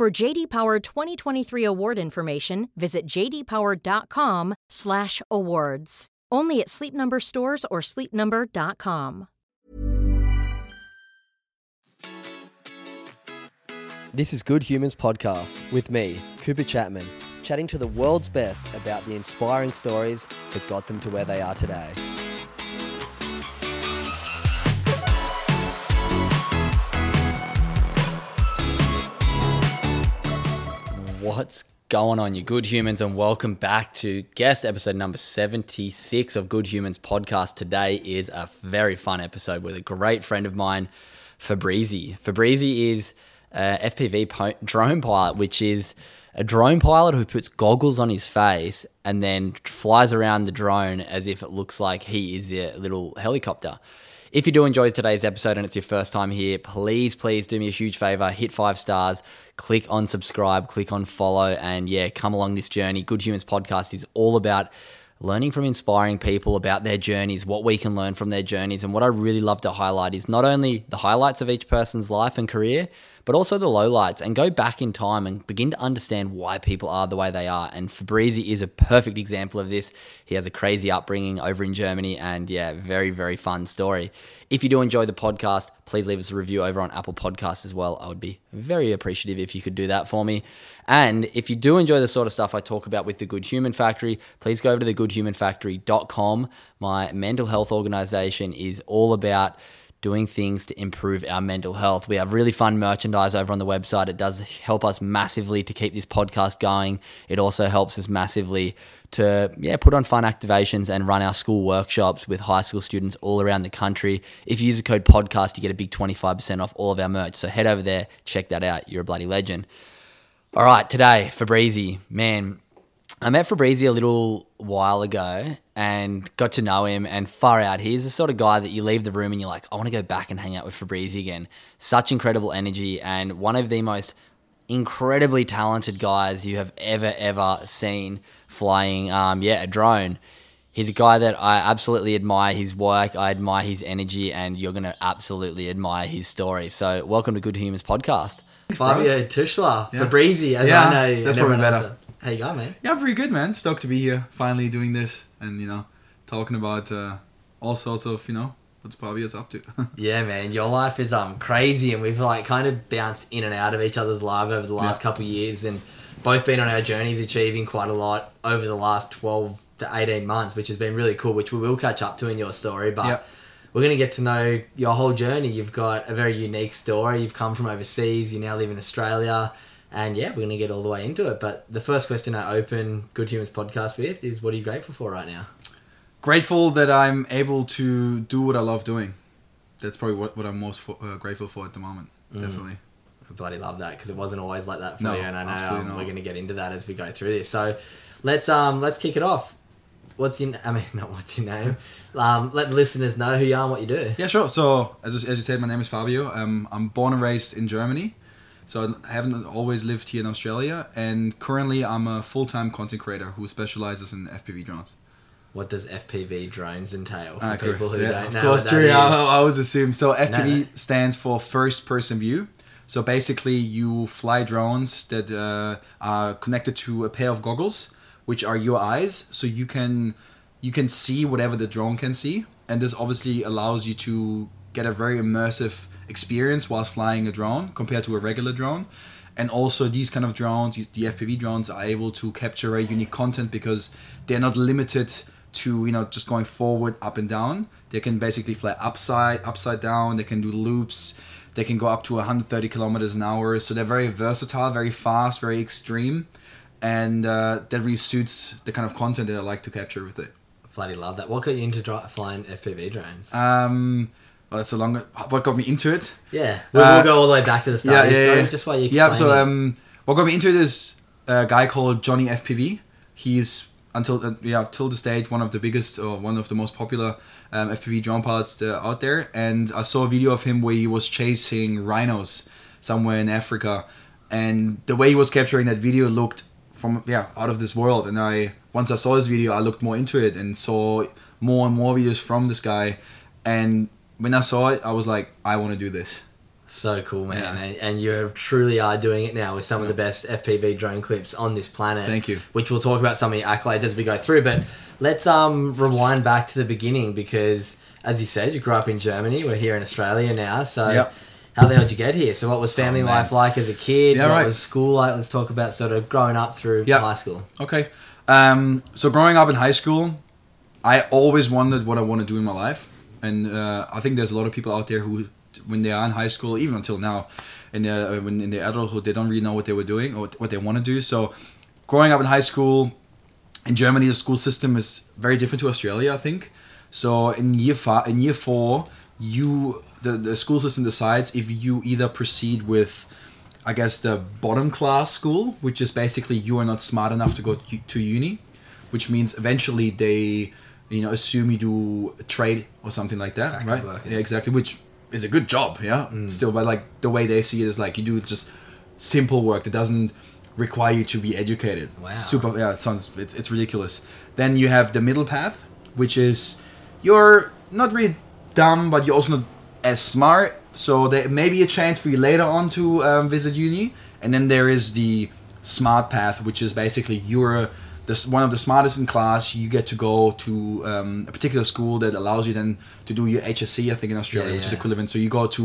For JD Power 2023 award information, visit jdpower.com/awards. Only at Sleep Number stores or sleepnumber.com. This is Good Humans Podcast with me, Cooper Chapman, chatting to the world's best about the inspiring stories that got them to where they are today. What's going on, you good humans, and welcome back to guest episode number 76 of Good Humans podcast. Today is a very fun episode with a great friend of mine, Fabrizi. Fabrizi is a FPV po- drone pilot, which is a drone pilot who puts goggles on his face and then flies around the drone as if it looks like he is a little helicopter. If you do enjoy today's episode and it's your first time here, please, please do me a huge favor. Hit five stars, click on subscribe, click on follow, and yeah, come along this journey. Good Humans Podcast is all about learning from inspiring people about their journeys, what we can learn from their journeys. And what I really love to highlight is not only the highlights of each person's life and career, but also the lowlights and go back in time and begin to understand why people are the way they are. And Fabrizi is a perfect example of this. He has a crazy upbringing over in Germany and yeah, very, very fun story. If you do enjoy the podcast, please leave us a review over on Apple Podcasts as well. I would be very appreciative if you could do that for me. And if you do enjoy the sort of stuff I talk about with the Good Human Factory, please go over to thegoodhumanfactory.com. My mental health organization is all about doing things to improve our mental health. We have really fun merchandise over on the website. It does help us massively to keep this podcast going. It also helps us massively to yeah, put on fun activations and run our school workshops with high school students all around the country. If you use the code podcast, you get a big 25% off all of our merch. So head over there, check that out. You're a bloody legend. All right, today, Fabrizi, man, I met Fabrizi a little while ago and got to know him and far out. He's the sort of guy that you leave the room and you're like, I want to go back and hang out with Fabrizi again. Such incredible energy and one of the most incredibly talented guys you have ever, ever seen flying, um, yeah, a drone. He's a guy that I absolutely admire his work. I admire his energy, and you're going to absolutely admire his story. So, welcome to Good Humans Podcast. Fabio Tushla, Yeah. Fabrizi, as Yeah, I know you. that's probably better. does. How you going, man? Yeah, pretty good, man. Stoked to be here, finally doing this, and you know, talking about uh, all sorts of you know what Fabio's up to. Yeah, man, your life is um crazy, and we've like kind of bounced in and out of each other's lives over the last Yeah. couple of years, and both been on our journeys, achieving quite a lot over the last twelve to eighteen months, which has been really cool. Which we will catch up to in your story, but. We're gonna get to know your whole journey. You've got a very unique story. You've come from overseas. You now live in Australia, and yeah, we're gonna get all the way into it. But the first question I open Good Humans podcast with is, "What are you grateful for right now?" Grateful that I'm able to do what I love doing. That's probably what, what I'm most for, uh, grateful for at the moment. Mm. Definitely. I bloody love that because it wasn't always like that for me. No, you, and I know um, we're going to get into that as we go through this. So let's um let's kick it off. What's your? I mean, not what's your name. Um, let the listeners know who you are and what you do. Yeah, sure. So as as you said, my name is Fabio. Um, I'm born and raised in Germany, so I haven't always lived here in Australia. And currently, I'm a full time content creator who specializes in FPV drones. What does FPV drones entail for Ah, people course, who yeah, don't of know? Of course, true. I, I always assume. So FPV No, no. stands for first person view. So basically, you fly drones that uh, are connected to a pair of goggles, which are your eyes, so you can you can see whatever the drone can see, and this obviously allows you to get a very immersive experience whilst flying a drone compared to a regular drone. And also, these kind of drones, the FPV drones, are able to capture very unique content because they're not limited to you know just going forward, up and down. They can basically fly upside, upside down. They can do loops. They can go up to 130 kilometers an hour. So they're very versatile, very fast, very extreme, and uh, that really suits the kind of content that I like to capture with it. Bloody love that. What got you into flying FPV drones? Um, well, that's a long. What got me into it? yeah, we'll, uh, we'll go all the way back to the start of the story. Just while you yeah. So um, what got me into it is a guy called Johnny FPV. He's until uh, yeah till this date one of the biggest or one of the most popular um, FPV drone pilots uh, out there. And I saw a video of him where he was chasing rhinos somewhere in Africa, and the way he was capturing that video looked from yeah out of this world. And I once I saw this video, I looked more into it and saw more and more videos from this guy. And when I saw it, I was like, I want to do this. So cool, man. Yeah. And, and you truly are doing it now with some of the best FPV drone clips on this planet. Thank you. Which we'll talk about some of your accolades as we go through. But let's um rewind back to the beginning because, as you said, you grew up in Germany. We're here in Australia now. So, Yep. how the hell did you get here? So, what was family Oh, life like as a kid? Yeah, what right. was school like? Let's talk about sort of growing up through Yep. high school. Okay. Um, so growing up in high school, I always wondered what I want to do in my life, and uh, I think there's a lot of people out there who, when they are in high school, even until now, in their uh, when in their adulthood, they don't really know what they were doing or what they want to do. So, growing up in high school, in Germany, the school system is very different to Australia, I think. So in year five, in year four, you the, the school system decides if you either proceed with, I guess the bottom class school, which is basically you are not smart enough to go to uni, which means eventually they, you know, assume you do a trade or something like that, Factory right? workers. Yeah, exactly. Which is a good job, yeah. Still, but like the way they see it is like you do just simple work that doesn't require you to be educated. Wow. Super. Yeah, it sounds it's it's ridiculous. Then you have the middle path, which is you're not really dumb, but you're also not as smart. So there may be a chance for you later on to um, visit uni. And then there is the smart path, which is basically you're the, s- one of the smartest in class. You get to go to um, a particular school that allows you then to do your HSC, I think in Australia, Yeah, which is equivalent. So you go to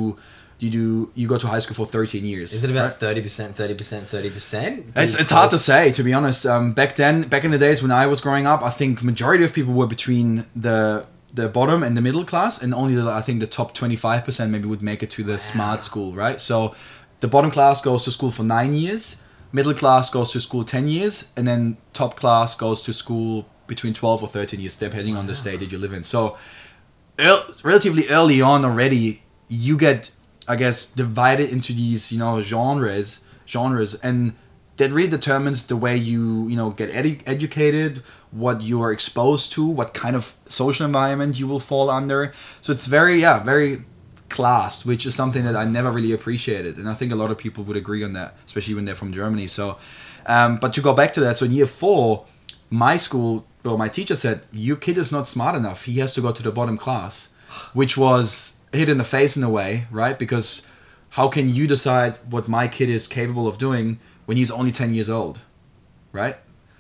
you do you go to high school for 13 years. Is it about right? thirty percent, thirty percent, thirty percent? It's, it's hard to say to be honest. Um, back then, back in the days when I was growing up, I think majority of people were between the the bottom and the middle class, and only the, I think the top twenty five percent maybe would make it to the smart school, right? So, the bottom class goes to school for nine years, middle class goes to school ten years, and then top class goes to school between twelve or thirteen years, depending on the state that you live in. So, relatively early on already you get i guess divided into these you know genres genres and that really determines the way you you know get edu- educated what you are exposed to what kind of social environment you will fall under so it's very yeah very classed which is something that i never really appreciated. And i think a lot of people would agree on that especially when they're from germany. So um, but to go back to that so in year four my school well my teacher said your kid is not smart enough. He has to go to the bottom class which was hit in the face in a way right? Because how can you decide what my kid is capable of doing when he's only 10 years old right?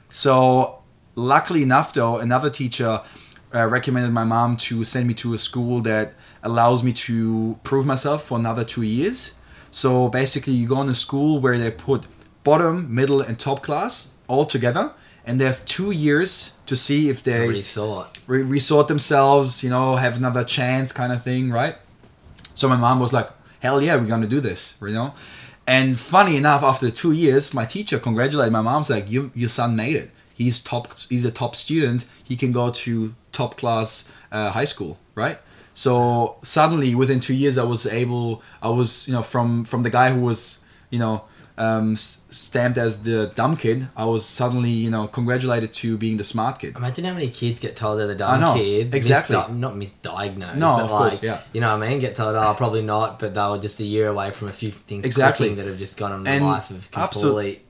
So luckily enough though another teacher uh, recommended my mom to send me to a school that allows me to prove myself for another two years so basically you go in a school where they put bottom middle and top class all together and they have two years to see if they resort. re- resort themselves, you know, have another chance kind of thing, right? So my mom was like, hell yeah, we're gonna do this, you know? And funny enough, after two years, my teacher congratulated my mom's like, you, your son made it. He's top, he's a top student. He can go to top class uh, high school, right? So suddenly, within two years, I was able, I was, you know, from from the guy who was, you know, um, stamped as the dumb kid, I was suddenly, you know, congratulated to being the smart kid. Imagine how many kids get told they're the I dumb know, kid. exactly. misdi- not misdiagnosed. No, but of like, course, yeah. You know what I mean? Get told, oh, probably not, but they were just a year away from a few things Exactly. that have just gone on the life of complete.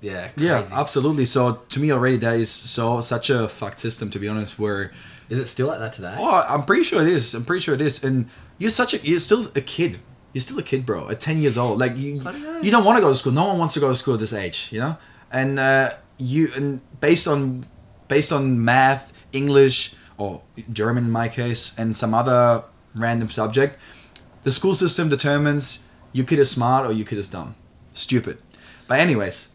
Yeah, crazy. Yeah, absolutely. So to me already that is so such a fucked system to be honest. Where Is it still like that today? oh, I'm pretty sure it is. I'm pretty sure it is. And you're such a you're still a kid. You're still a kid, bro. At ten years old, like you you don't want to go to school. No one wants to go to school at this age, you know. And uh, you and based on based on math, English, or German in my case, and some other random subject, the school system determines your kid is smart or your kid is dumb, stupid. But anyways,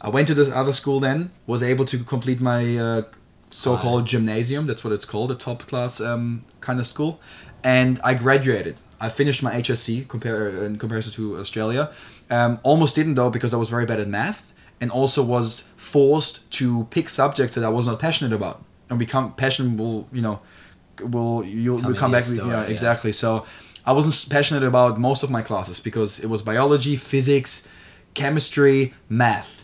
I went to this other school then, was able to complete my uh, so-called gymnasium. That's what it's called, a top class um, kind of school, and I graduated. I finished my HSC compare in comparison to Australia. Um, almost didn't though because I was very bad at math, and also was forced to pick subjects that I was not passionate about. And become passionate will you know will you'll Come come back story, yeah, yeah. exactly so i wasn't passionate about most of my classes because it was biology physics chemistry math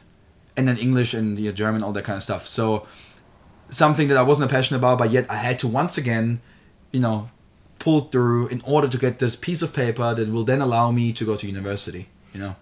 and then English and you know, German, all that kind of stuff. So something that I wasn't passionate about, but yet I had to once again, you know, pull through in order to get this piece of paper that will then allow me to go to university. You know,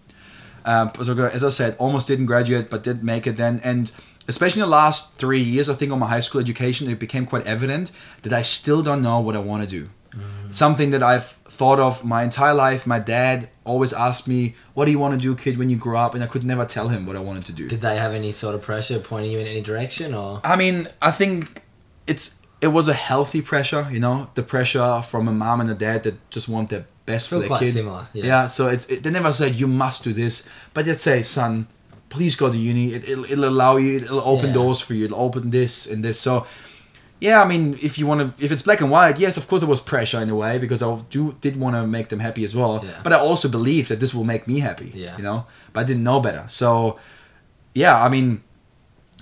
um, so as I said, almost didn't graduate, but did make it then, and especially in the last three years, I think on my high school education, it became quite evident that I still don't know what I want to do. Mm. Something that I've thought of my entire life. My dad always asked me, "What do you want to do, kid, when you grow up?" And I could never tell him what I wanted to do. Did they have any sort of pressure pointing you in any direction, or? I mean, I think it's it was a healthy pressure, you know, the pressure from a mom and a dad that just want the best for their quite kid. Similar, yeah. yeah so it's it, they never said you must do this, but they'd say, "Son, please go to uni. It, will it'll allow you. It'll open Yeah. doors for you. It'll open this and this." So. Yeah, I mean, if you want to, if it's black and white, yes, of course, there was pressure in a way because I do did want to make them happy as well. Yeah. But I also believe that this will make me happy. Yeah. You know, but I didn't know better. So, yeah, I mean,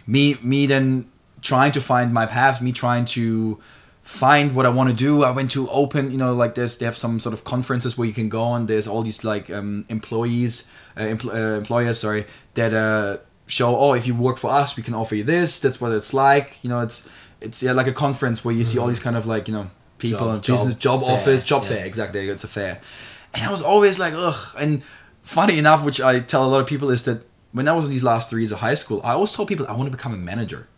me me then trying to find my path, me trying to find what I want to do. I went to open, you know, like there's they have some sort of conferences where you can go and there's all these like um, employees, uh, empl- uh, employers, sorry, that uh, show oh if you work for us we can offer you this. That's what it's like. You know, it's it's yeah like a conference where you see all these kind of like you know people Job- and business job job fair, offers, job yeah. fair exactly. It's a fair, and I was always like ugh. And funny enough, which I tell a lot of people is that when I was in these last three years of high school, I always told people I want to become a manager.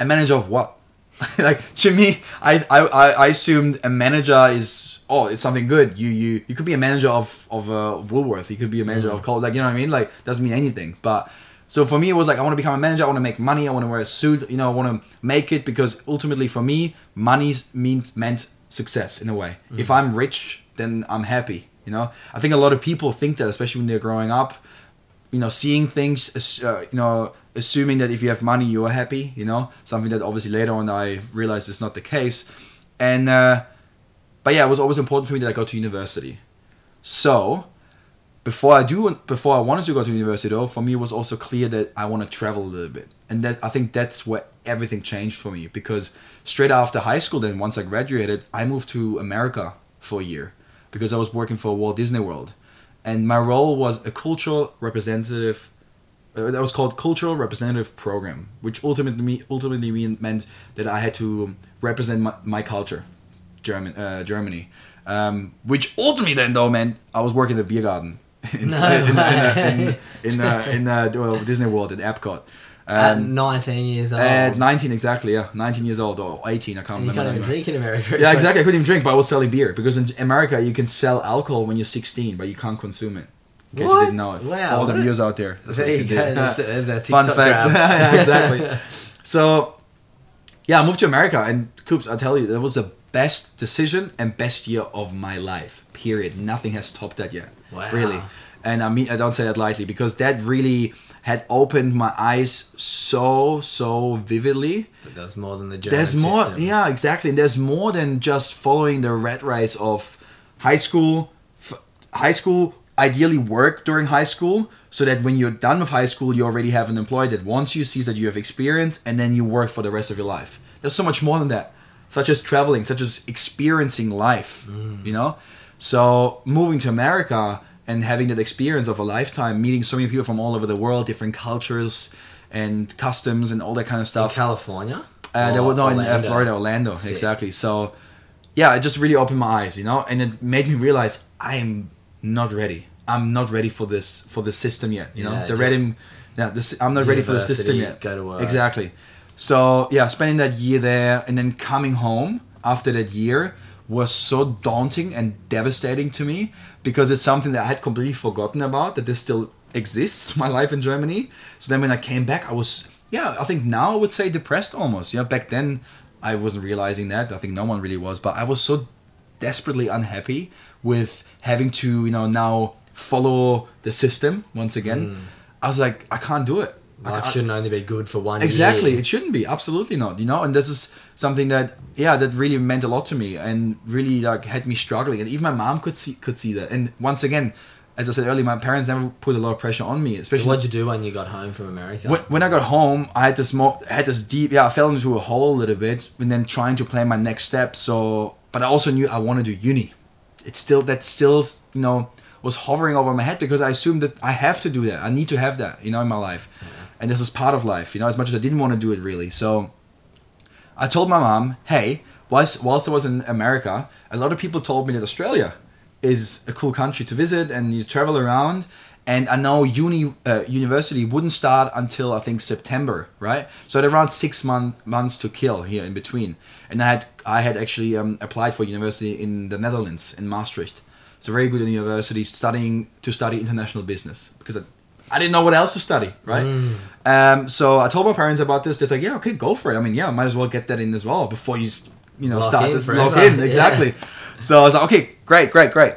A manager of what? like to me, I, I I assumed a manager is oh it's something good. You you you could be a manager of of uh, Woolworth. You could be a manager of Coles. Like you know what I mean? Like doesn't mean anything. But so for me, it was like I want to become a manager. I want to make money. I want to wear a suit. You know, I want to make it because ultimately for me, money means meant success in a way. If I'm rich, then I'm happy. You know, I think a lot of people think that, especially when they're growing up you know seeing things uh, you know assuming that if you have money you're happy you know something that obviously later on i realized is not the case and uh, but yeah it was always important for me that i go to university so before i do before i wanted to go to university though for me it was also clear that i want to travel a little bit. And that i think that's where everything changed for me because straight after high school then once i graduated i moved to america for a year because i was working for walt disney world. And my role was a cultural representative uh, that was called cultural representative program which ultimately ultimately meant that i had to represent my, my culture german uh, germany. Um, which ultimately then though meant i was working at the beer garden in, No in, in, in, in, uh, in uh, well, disney world at epcot At um, 19 years old. at 19 exactly yeah 19 years old or 18 i can't and you remember can't even drink in America. Yeah, exactly. I couldn't even drink, but I was selling beer because in America you can sell alcohol when you're 16, but you can't consume it. In case What? you didn't know it. Wow, All the what viewers out there. That's what There you you go. do. That's that's Fun fact. yeah, exactly. So, yeah, I moved to America, and Coops, I tell you, that was the best decision and best year of my life. Period. Nothing has topped that yet. Wow. Really. And I mean, I don't say that lightly because that really had opened my eyes so so vividly But there's more than the German there's more system. yeah exactly there's more than just following the rat race of high school f- high school ideally work during high school so that when you're done with high school you already have an employer that wants you sees that you have experience and then you work for the rest of your life there's so much more than that such as traveling such as experiencing life mm. you know so moving to america and having that experience of a lifetime meeting so many people from all over the world different cultures and customs and all that kind of In stuff California? uh, there Or was no in uh, Florida, Orlando, Sick. exactly. So, yeah, it just really opened my eyes, you know, and it made me realize I am not ready. I'm not ready for this for the system yet. You know, Yeah, the ready. Yeah, this I'm not ready for the system yet. go to work. Exactly. So yeah, spending that year there and then coming home after that year was so daunting and devastating to me because it's something that I had completely forgotten about that this still exists my life in Germany. So then when I came back, I was yeah, I think now I would say depressed almost. Yeah, back then I wasn't realizing that. I think no one really was, but I was so desperately unhappy with having to you know now follow the system once again. Mm. I was like, I can't do it. I Life can't- shouldn't only be good for one year. Exactly, year. it shouldn't be. Absolutely not. You know, and this is something that yeah, that really meant a lot to me and really like had me struggling. And even my mom could see could see that. And once again, as I said earlier, my parents never put a lot of pressure on me, So especially what'd you do when you got home from America? when, when I got home, I had this more, had this deep, yeah, I fell into a hole a little bit, and then trying to plan my next step. So, but I also knew I want to do uni. It's still that still, you know, was hovering over my head because I assumed that I have to do that. I need to have that, you know, in my life. And this is part of life. You know, as much as I didn't want to do it really. So I told my mom, hey, whilst, whilst I was in America, a lot of people told me that Australia is a cool country to visit and you travel around. And I know uni uh, university wouldn't start until I think September, right? So I had around six month, months to kill here in between. And I had I had actually um, applied for university in the Netherlands in Maastricht. It's a very good university studying to study international business because I, I didn't know what else to study, right? Um, so I told my parents about this. They're like, yeah, okay, go for it. I mean, yeah, might as well get that in as well before you, you know, Lock start in this lock in Yeah. exactly. So I was like, okay, great, great, great.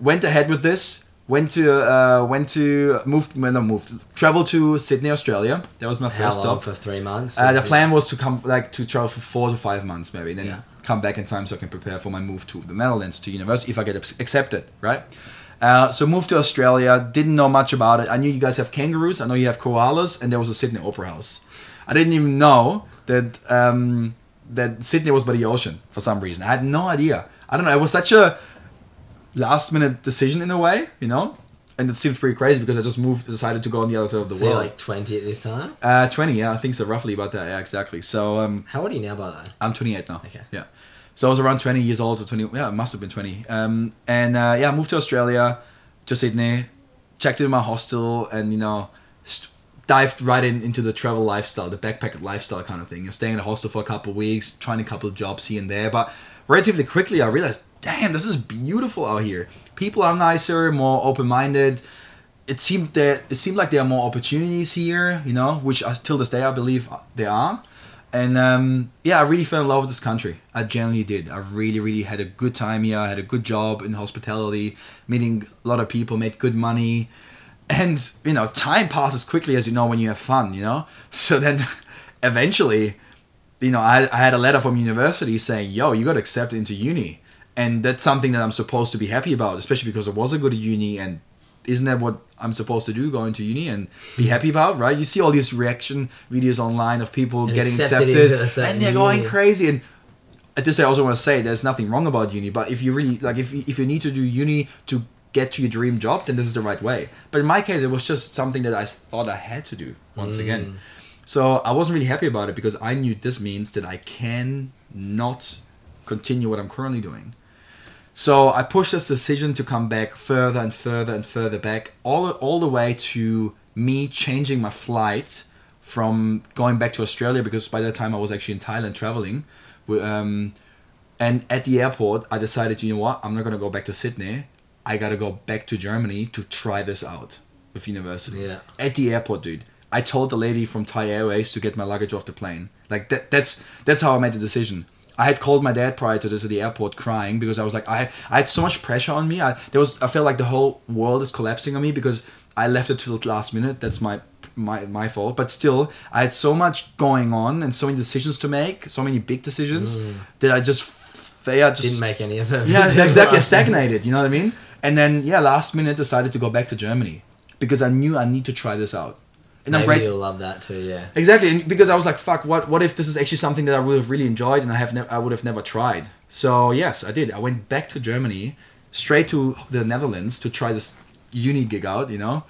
Went ahead with this. Went to uh, went to moved no moved traveled to Sydney, Australia. That was my How first stop. for three months? Uh, the plan was to come like to travel for four to five months maybe, then Yeah. come back in time so I can prepare for my move to the Netherlands to university if I get accepted, right? Uh, so moved to Australia. Didn't know much about it. I knew you guys have kangaroos. I know you have koalas, and there was a Sydney Opera House. I didn't even know that um, that Sydney was by the ocean for some reason. I had no idea. I don't know. It was such a last minute decision in a way, you know. And it seems pretty crazy because I just moved, decided to go on the other side of the So world. like 20 at this time? Uh, 20, yeah, I think so, roughly about that, yeah, exactly. So, um, How old are you now, by the way? I'm 28 now. Okay. Yeah. So I was around 20 years old or 20, yeah, it must have been 20. Um, and uh, yeah, I moved to Australia, to Sydney, checked in my hostel, and, you know, st- dived right in into the travel lifestyle, the backpacker lifestyle kind of thing. You're staying in a hostel for a couple of weeks, trying a couple of jobs here and there. But relatively quickly, I realized, damn, this is beautiful out here. People are nicer, more open minded it seemed that it seemed like there are more opportunities here, you know, which I, till this day I believe there are. And um, yeah, I really fell in love with this country. I genuinely did. I really, really had a good time here. I had a good job in hospitality, meeting a lot of people, made good money, and you know, time passes quickly as you know when you have fun, you know. So then, eventually, you know, I, I had a letter from university saying, "Yo, you got accepted into uni," and that's something that I'm supposed to be happy about, especially because I was a good uni and isn't that what I'm supposed to do, going to uni and be happy about, right? You see all these reaction videos online of people And getting accepted accepted, into a certain and they're going uni. crazy. And at this, I also want to say there's nothing wrong about uni, but if you really like, if you- if you need to do uni to get to your dream job, then this is the right way. But in my case, it was just something that I thought I had to do once again. So I wasn't really happy about it because I knew this means that I can not continue what I'm currently doing. So I pushed this decision to come back further and further and further back, all all the way to me changing my flight from going back to Australia because by that time I was actually in Thailand traveling. Um, and at the airport, I decided, you know what, I'm not gonna go back to Sydney. I gotta go back to Germany to try this out with university. Yeah. At the airport, dude. I told the lady from Thai Airways to get my luggage off the plane. Like that. That's that's how I made the decision. I had called my dad prior to this at the airport crying because I was like I I had so much pressure on me. I there was I felt like the whole world is collapsing on me because I left it till the last minute. That's my my my fault. But still, I had so much going on and so many decisions to make, so many big decisions mm. that I just they are just Didn't make any of them. yeah, exactly. I stagnated. You know what I mean? And then yeah, last minute decided to go back to Germany because I knew I need to try this out. And I'm Maybe great. you'll love that too, yeah. Exactly, and because I was like, "Fuck! What? What if this is actually something that I would have really enjoyed, and I have never, I would have never tried." So yes, I did. I went back to Germany, straight to the Netherlands to try this uni gig out. You know,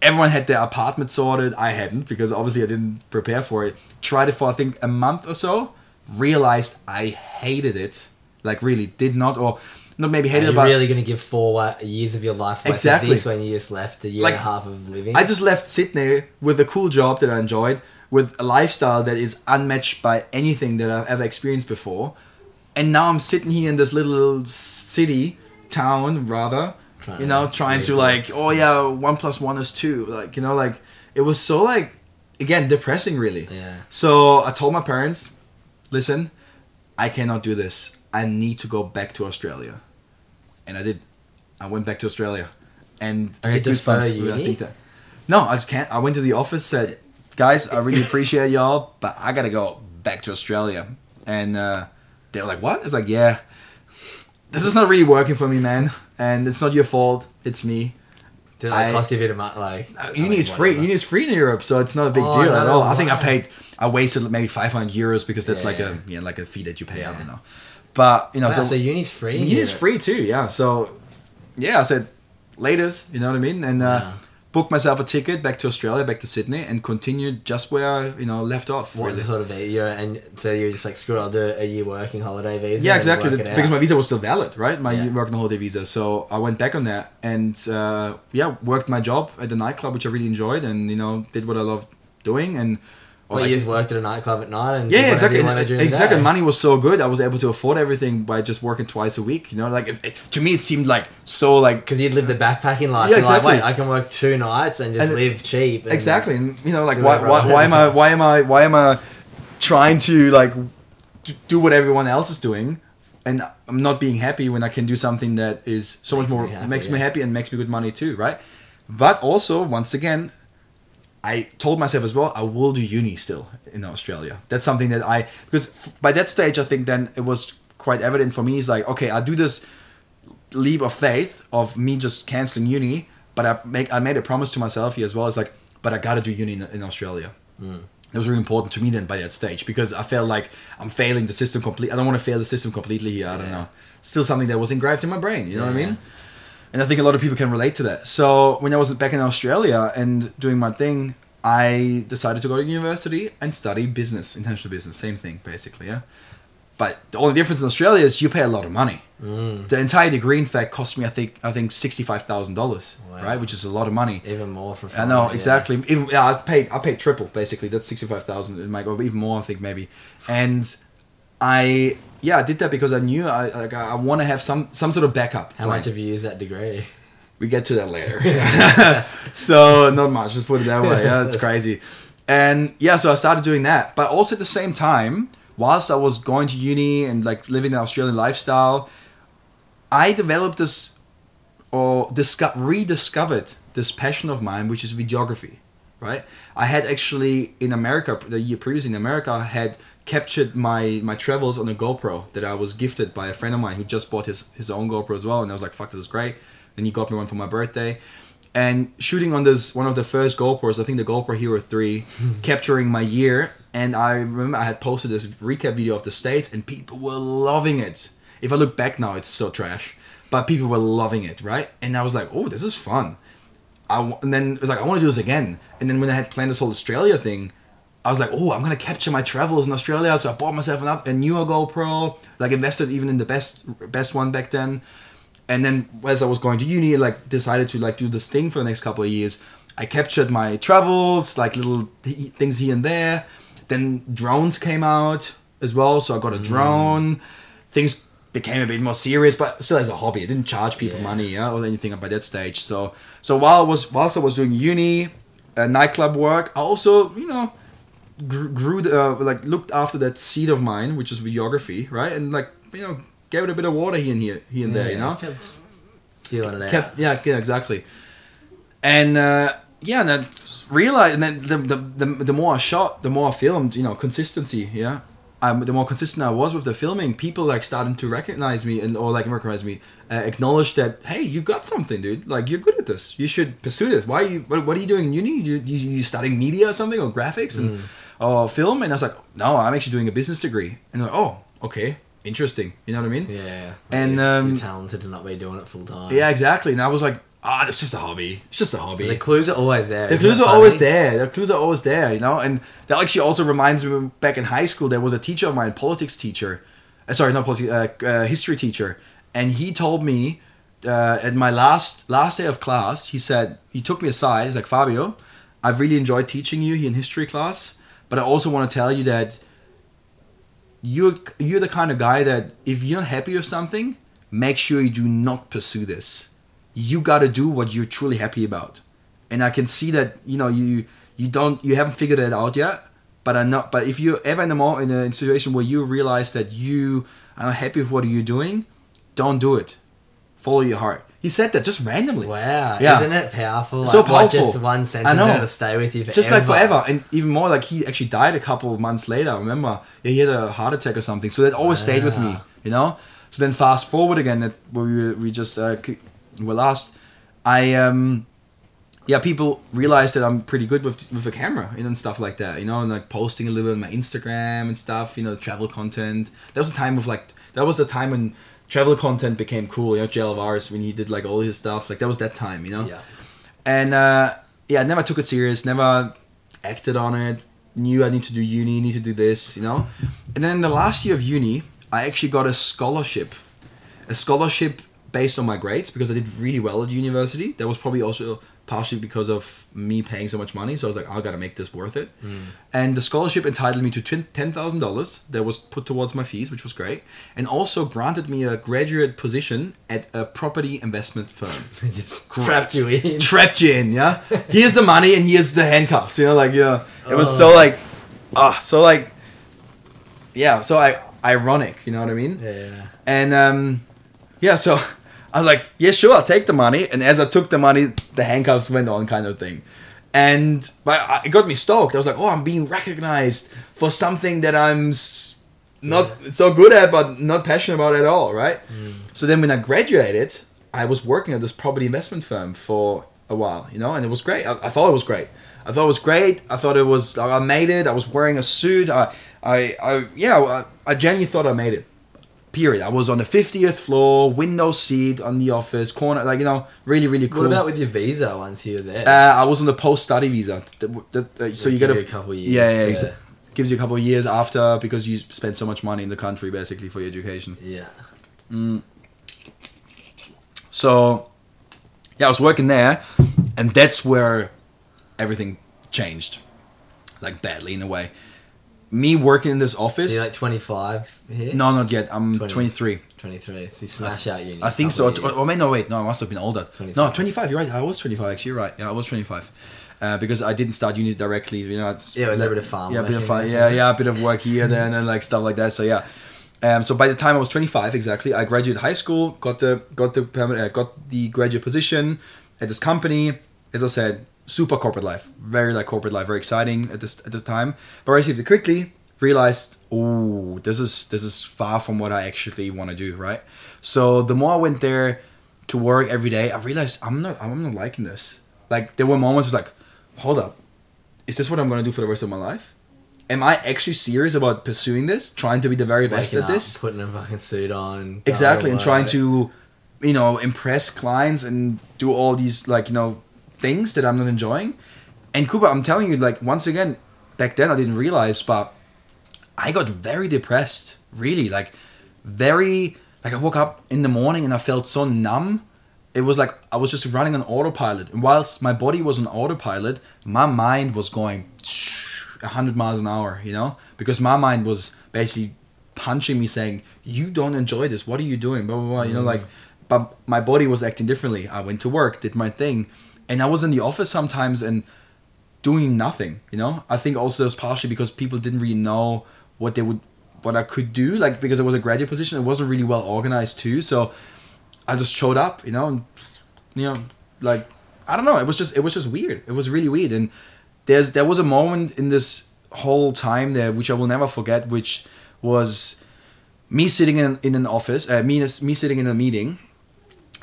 everyone had their apartment sorted. I hadn't because obviously I didn't prepare for it. Tried it for I think a month or so. Realized I hated it. Like really, did not or not maybe Are hated you it, but really going to give four years of your life away Exactly. this when you just left a year Like, and a half of living? I just left Sydney with a cool job that I enjoyed, with a lifestyle that is unmatched by anything that I've ever experienced before. And now I'm sitting here in this little city, town rather, Trying you know, to trying to like, oh yeah, one plus one is two. Like, you know, like, it was so like, again, depressing really. Yeah. So I told my parents, listen, I cannot do this. I need to go back to Australia. And I did. I went back to Australia. And I had defer goosebumps when I think that. No, I just can't. I went to the office, said, guys, I really appreciate y'all, but I gotta go back to Australia. And uh, they were like, what? It's like, yeah, this is not really working for me, man. And it's not your fault. It's me. Did like, I- cost you a bit of money? Like, I Uni is free. Uni is free in Europe, so it's not a big Oh, deal at all. I think I paid. I wasted maybe 500 euros because that's like a yeah like a fee that you pay. I don't know, but you know, Wow, so, so, uni's free. Uni's uni is Europe. free too. Yeah, so yeah, I said laters. You know what I mean? And uh, Wow. booked myself a ticket back to Australia, back to Sydney, and continued just where I, you know, left off. What really. sort of visa? And so you're just like, screw it, I'll do a year working holiday visa. Yeah, exactly. because my visa was still valid, right? My Yeah. work and holiday visa. So I went back on that and uh, yeah, worked my job at the nightclub, which I really enjoyed, and you know, did what I loved doing. And Well, like- you just worked at a nightclub at night and yeah, exactly. You wanted during the exactly. Money was so good, I was able to afford everything by just working twice a week. You know, like if, it, to me, it seemed like so like Because you'd lived the backpacking life. Yeah, like, exactly. wait, I can work two nights and just And- live cheap. and- exactly and you know like why, why, why am i why am i why am i trying to like do what everyone else is doing and i'm not being happy when i can do something that is so Makes much more me happy, makes me happy and makes me good money too right but also once again I told myself as well I will do uni still in Australia. That's something that I because f- by that stage I think then it was quite evident for me. It's like okay, I do this leap of faith of me just canceling uni, but I make I made a promise to myself here as well. It's like, but I gotta do uni in, in Australia. Hmm. It was really important to me then by that stage because I felt like I'm failing the system complete. I don't want to fail the system completely here. I don't know. Still something that was engraved in my brain. You know what I mean? And I think a lot of people can relate to that. So when I was back in Australia and doing my thing, I decided to go to university and study business, international business. Same thing, basically, yeah. But the only difference in Australia is you pay a lot of money. Mm. The entire degree, in fact, cost me I think I think sixty five thousand dollars, right? Which is a lot of money. Even more for I fun. know yeah. exactly. Even yeah, I paid I paid triple basically. That's sixty five thousand. It might go even more. I think maybe. And I yeah I did that because I knew I like I, I want to have some some sort of backup. How plan. much have you used that degree? We get to that later. so not much. Just put it that way. Yeah, it's crazy. And yeah, so I started doing that, but also at the same time, whilst I was going to uni and like living the Australian lifestyle, I developed this or disco- rediscovered this passion of mine, which is videography. Right? I had actually in America, the year previous in America, I had captured my my travels on a GoPro that I was gifted by a friend of mine who just bought his his own GoPro as well, and I was like, "Fuck, this is great." Then he got me one for my birthday, and shooting on this one of the first GoPros, I think the GoPro Hero Three, capturing my year. And I remember I had posted this recap video of the states, and people were loving it. If I look back now, it's so trash, but people were loving it, right? And I was like, "Oh, this is fun." I w- and then it was like I want to do this again. And then when I had planned this whole Australia thing, I was like, oh, I'm gonna capture my travels in Australia. So I bought myself an, a newer GoPro, like invested even in the best best one back then. And then as I was going to uni, like decided to like do this thing for the next couple of years. I captured my travels, like little th- things here and there. Then drones came out as well, so I got a drone. Things became a bit more serious, but still as a hobby. I didn't charge people Yeah. money yeah, or anything by that stage. So so while I was whilst I was doing uni, uh, nightclub work, I also you know grew, grew the, uh, like looked after that seed of mine, which is videography, right? And like you know gave it a bit of water here and here, here and there, you know? Kept it kept out. yeah, yeah exactly. And uh yeah and then realized and then the, the, the, the more i shot the more i filmed you know consistency yeah? Um, the more consistent i was with the filming people like starting to recognize me and or like recognize me uh, acknowledge that hey you got something dude. Like you're good at this. You should pursue this. Why are you what, what are you doing in uni? You, you, you studying media or something or graphics? And or film and i was like no i'm actually doing a business degree and like oh okay interesting you know what i mean Yeah. And, you're, um, you're talented to not be doing it full time. yeah exactly and i was like ah it's just a hobby it's just a hobby So the clues are always there. The clues are funny? always there. The clues are always there, you know. And that actually also reminds me back in high school, there was a teacher of mine, politics teacher, uh, sorry, not politics, uh, uh, history teacher, and he told me uh, at my last last day of class, he said he took me aside. He's like Fabio, I've really enjoyed teaching you here in history class, but I also want to tell you that you're you're the kind of guy that if you're not happy with something, make sure you do not pursue this. You got to do what you're truly happy about. And I can see that you know you you don't you haven't figured it out yet. But I know. But if you're ever in a in a situation where you realize that you are not happy with what you're doing, don't do it. Follow your heart. He said that just randomly. Wow. Yeah. Isn't it powerful? So Like, what, powerful. just one sentence know. that'll stay with you forever. just like forever and even more like he actually died a couple of months later I remember yeah, he had a heart attack or something so that always stayed with me you know so then fast forward again that we, we just uh, were last i um yeah people realized that i'm pretty good with with a camera and stuff like that you know and like posting a little bit on my instagram and stuff you know travel content that was a time of like that was a time when travel content became cool you know Jay Alvarrez when he did like all his stuff like that was that time you know Yeah. and uh, yeah, I never took it serious. Never acted on it. Knew I need to do uni, need to do this, you know. And then the last year of uni, I actually got a scholarship, a scholarship based on my grades because I did really well at university. That was probably also partially because of me paying so much money. So I was like, I gotta make this worth it. And the scholarship entitled me to ten thousand dollars that was put towards my fees, which was great, and also granted me a graduate position at a property investment firm. Just trapped you in. Trapped you in, yeah. Here's the money and here's the handcuffs. You know, like yeah. it was so like, ah, so like, yeah, so I ironic. You know what I mean? Yeah. And um, yeah, so I was like, yeah, sure, I'll take the money. And as I took the money, the handcuffs went on, kind of thing. And but I- it got me stoked. I was like, oh, I'm being recognized for something that I'm not so good at, but not passionate about at all, right? Mm. So then when I graduated, I was working at this property investment firm for a while, you know, and it was great. I, I thought it was great. I thought it was great. I thought it was. I made it. I was wearing a suit. I, I, I yeah. I, I genuinely thought I made it period. I was on the 50th floor, window seat on the office corner, like you know, really really cool. What about with your visa once you were there? uh, I was on the post study visa, The- the- uh, so you get a couple years Yeah, yeah, exa- gives you a couple of years after because you spent so much money in the country basically for your education. yeah. So yeah, I was working there, and that's where everything changed, like badly in a way. Me working in this So office. you're like 25 here? no, not yet. I'm 20. 23. 23. So you smash out uni. I think so. Or, or maybe no, wait, no, I must have been older. 25. No, 25. You're right. I was 25. Actually, you're right. Yeah, I was 25. Uh, because I didn't start uni directly. You know, it's, Yeah, it was a bit of farm Yeah, a bit of farm. Yeah, yeah, a bit of work here, there, and then like stuff like that. So yeah. Um, so by the time I was 25, exactly, I graduated high school, got the got the uh, got the graduate position at this company. As I said, super corporate life, very like corporate life, very exciting at this at this time. But I received it quickly, realized, oh, this is this is far from what I actually want to do, right? So the more I went there to work every day, I realized I'm not I'm not liking this. Like there were moments like, hold up, is this what I'm gonna do for the rest of my life? Am I actually serious about pursuing this, trying to be the very best Waking at this? Putting a fucking suit on. exactly and trying to you know impress clients and do all these like you know things that i'm not enjoying. And cooper i'm telling you like once again back then i didn't realize but i got very depressed really like very like i woke up in the morning and i felt so numb. It was like i was just running on autopilot. And whilst my body was on autopilot my mind was going 100 miles an hour you know? Because my mind was basically punching me saying you don't enjoy this. What are you doing? Blah blah blah you know mm-hmm. like but my body was acting differently. I went to work did my thing and i was in the office sometimes and doing nothing you know? I think also that's partially because people didn't really know what they would what i could do like because it was a graduate position it wasn't really well organized too. So i just showed up you know and you know like i don't know it was just it was just weird. It was really weird. And there's there was a moment in this whole time there which i will never forget which was me sitting in, in an office uh, me, me sitting in a meeting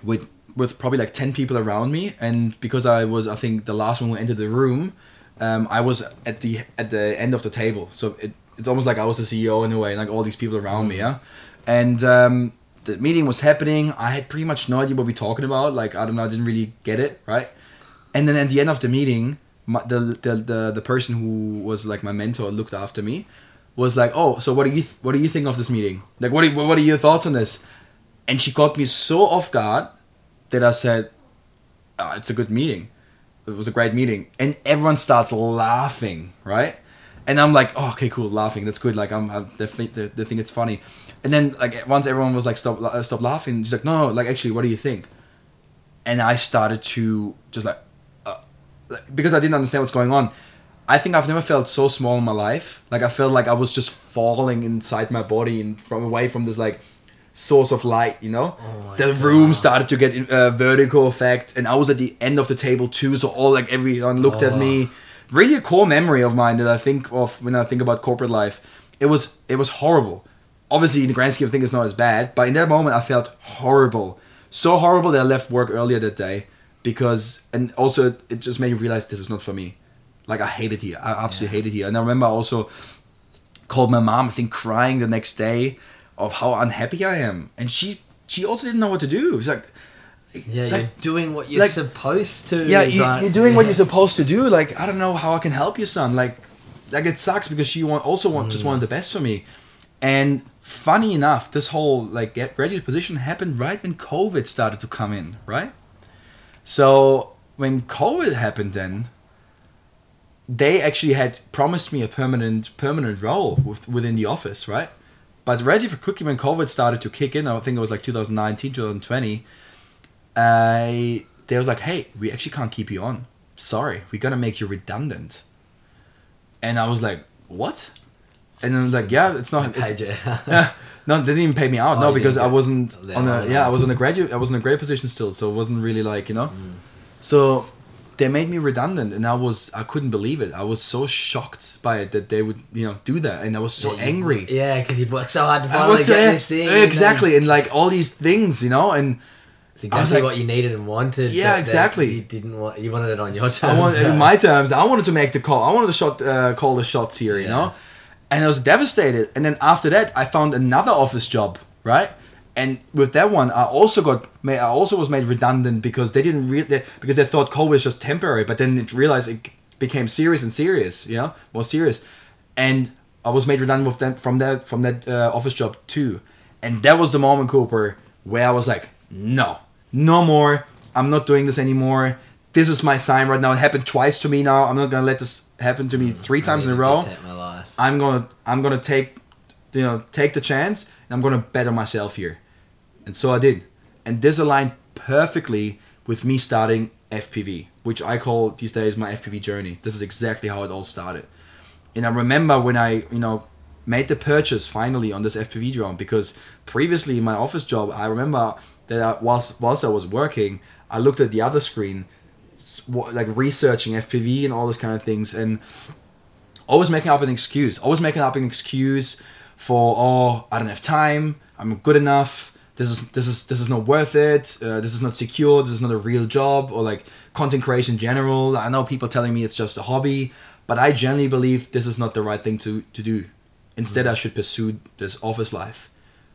with with probably like 10 people around me and because i was i think the last one who entered the room um, i was at the at the end of the table. So it, it's almost like i was the ceo in a way like all these people around me yeah? And um, the meeting was happening. I had pretty much no idea what we're talking about. Like i don't know i didn't really get it right? And then at the end of the meeting my, the, the the the person who was like my mentor looked after me was like oh so what do you th- what do you think of this meeting? Like what are, what are your thoughts on this? And she caught me so off guard that I said, "Ah, "It's a good meeting. It was a great meeting," and everyone starts laughing, right? And I'm like, "Oh, okay, cool, laughing. That's good. Like, I'm, I, they, think, they, they think it's funny." And then, like, once everyone was like, "Stop, stop laughing," she's like, "No, no, like, actually, what do you think?" And I started to just like, uh, like, because I didn't understand what's going on. I think I've never felt so small in my life. Like I felt like I was just falling inside my body and from away from this like source of light. You know, Oh the God. room started to get uh, vertical effect, and I was at the end of the table too. So all like everyone looked at Oh. me. Really a core memory of mine that I think of when I think about corporate life. It was it was horrible. Obviously, in the grand scheme of things, it's not as bad. But in that moment, I felt horrible. So horrible that I left work earlier that day because, and also it just made me realize this is not for me. Like I hate it here. I absolutely hate it here. And I remember I also called my mom, I think crying the next day of how unhappy I am. And she she also didn't know what to do. She's like Yeah, like, you're doing what you're like- supposed to. yeah, you, you're doing what you're supposed to do. Like, I don't know how I can help you, son. Like, like it sucks because she want, also want, Mm. just wanted the best for me. And funny enough, this whole like get graduate position happened right when COVID started to come in, right? So when COVID happened, then they actually had promised me a permanent permanent role with, within the office, right? But ready for cookie when COVID started to kick in, I think it was like 2019, 2020. I they was like, hey, we actually can't keep you on. Sorry, we're gonna make you redundant. And I was like, what? And then like, yeah, it's not. it's- yeah. No, they didn't even pay me out. Oh, no, because I wasn't on a yeah, I was on a graduate I was in a grade position still, so it wasn't really like, you know. Mm. So they made me redundant and I was I couldn't believe it. I was so shocked by it that they would, you know, do that and I was so Yeah, you- angry. Yeah, because you worked so hard to finally get yeah, this thing. and exactly, and like all these things, you know, and It's I was exactly like- what you needed and wanted. Yeah, exactly. You didn't want. You wanted it on your terms. I want, so- my terms, I wanted to make the call. I wanted to shot, uh, call the shots here, you Yeah. know? And I was devastated. And then after that, I found another office job, right? And with that one, I also got, made, I also was made redundant because they didn't re- they, because they thought COVID was just temporary, but then it realized it became serious and serious, you know, more serious. And I was made redundant with them from that from that uh, office job too. And that was the moment, Cooper, where I was like, no, no more. I'm not doing this anymore. This is my sign right now. It happened twice to me now. I'm not gonna let this happen to me three times in a row. dictate my life. I'm gonna I'm gonna take you know take the chance I'm gonna bet on myself here. And so I did. And this aligned perfectly with me starting FPV, which I call these days my FPV journey. This is exactly how it all started. And I remember when I, you know, made the purchase finally on this FPV drone because previously in my office job, I remember that I, whilst whilst I was working, I looked at the other screen, like researching FPV and all those kind of things, and always making up an excuse. Always making up an excuse for oh I don't have time. I'm good enough. This is this is this is not worth it. Uh, this is not secure. This is not a real job or like content creation in general. I know people telling me it's just a hobby, but I generally believe this is not the right thing to to do. Instead, I should pursue this office life.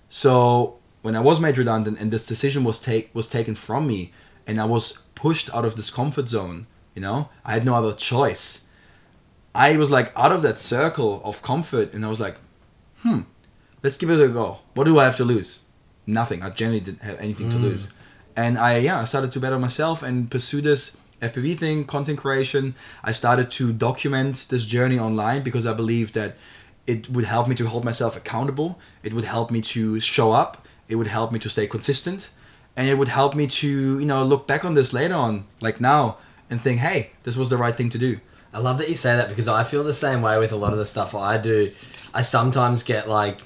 So when I was made redundant and this decision was take was taken from me, and I was pushed out of this comfort zone, you know, I had no other choice. I was like out of that circle of comfort, and I was like, hmm, let's give it a go. What do I have to lose? Nothing. I generally didn't have anything to lose, and I yeah, I started to better myself and pursue this FPV thing, content creation. I started to document this journey online because I believe that it would help me to hold myself accountable. It would help me to show up. It would help me to stay consistent, and it would help me to you know look back on this later on, like now, and think, hey, this was the right thing to do. I love that you say that because I feel the same way with a lot of the stuff I do. I sometimes get like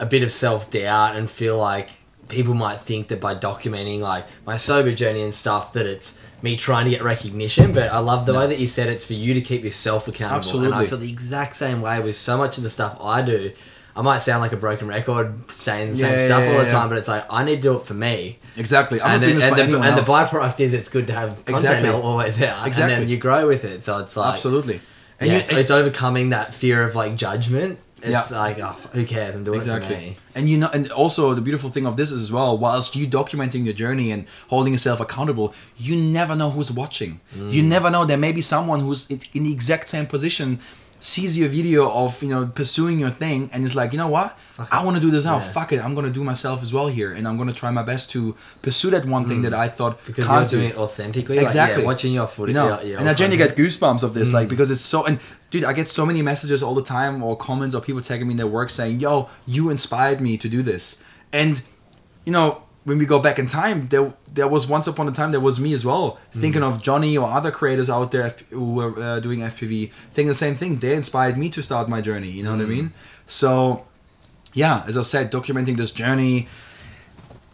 a bit of self doubt and feel like people might think that by documenting like my sober journey and stuff that it's me trying to get recognition. But I love the way that you said it's for you to keep yourself accountable. Absolutely. And I feel the exact same way with so much of the stuff I do. I might sound like a broken record saying the same Yeah, stuff yeah, all the yeah. time, but it's like I need to do it for me. Exactly. I'm and doing it- this and for the, and the byproduct is it's good to have content Exactly. always out, and then you grow with it. So it's like Absolutely. And yeah, you- it's, it's overcoming that fear of like judgment. It's Yeah. like, oh, who cares? I'm doing it for me. And you know, and also the beautiful thing of this is as well, whilst you documenting your journey and holding yourself accountable, you never know who's watching. You Mm. never know. There may be someone who's in the exact same position, sees your video of you know pursuing your thing, and is like, you know what, I want to do this now. Yeah. Fuck it, I'm gonna do myself as well here, and I'm gonna try my best to pursue that one thing that I thought Mm. Because can't you're doing do. it authentically. Exactly. Like, yeah, watching your footage. You know, your and I genuinely get goosebumps of this, Mm. like because it's so. And dude, I get so many messages all the time, or comments, or people tagging me in their work saying, "Yo, you inspired me to do this." And you know, when we go back in time, there there was once upon a time there was me as well, Mm. thinking of Johnny or other creators out there who were uh, doing FPV, thinking the same thing. They inspired me to start my journey. You know what I Mm. mean? So, yeah, as I said, documenting this journey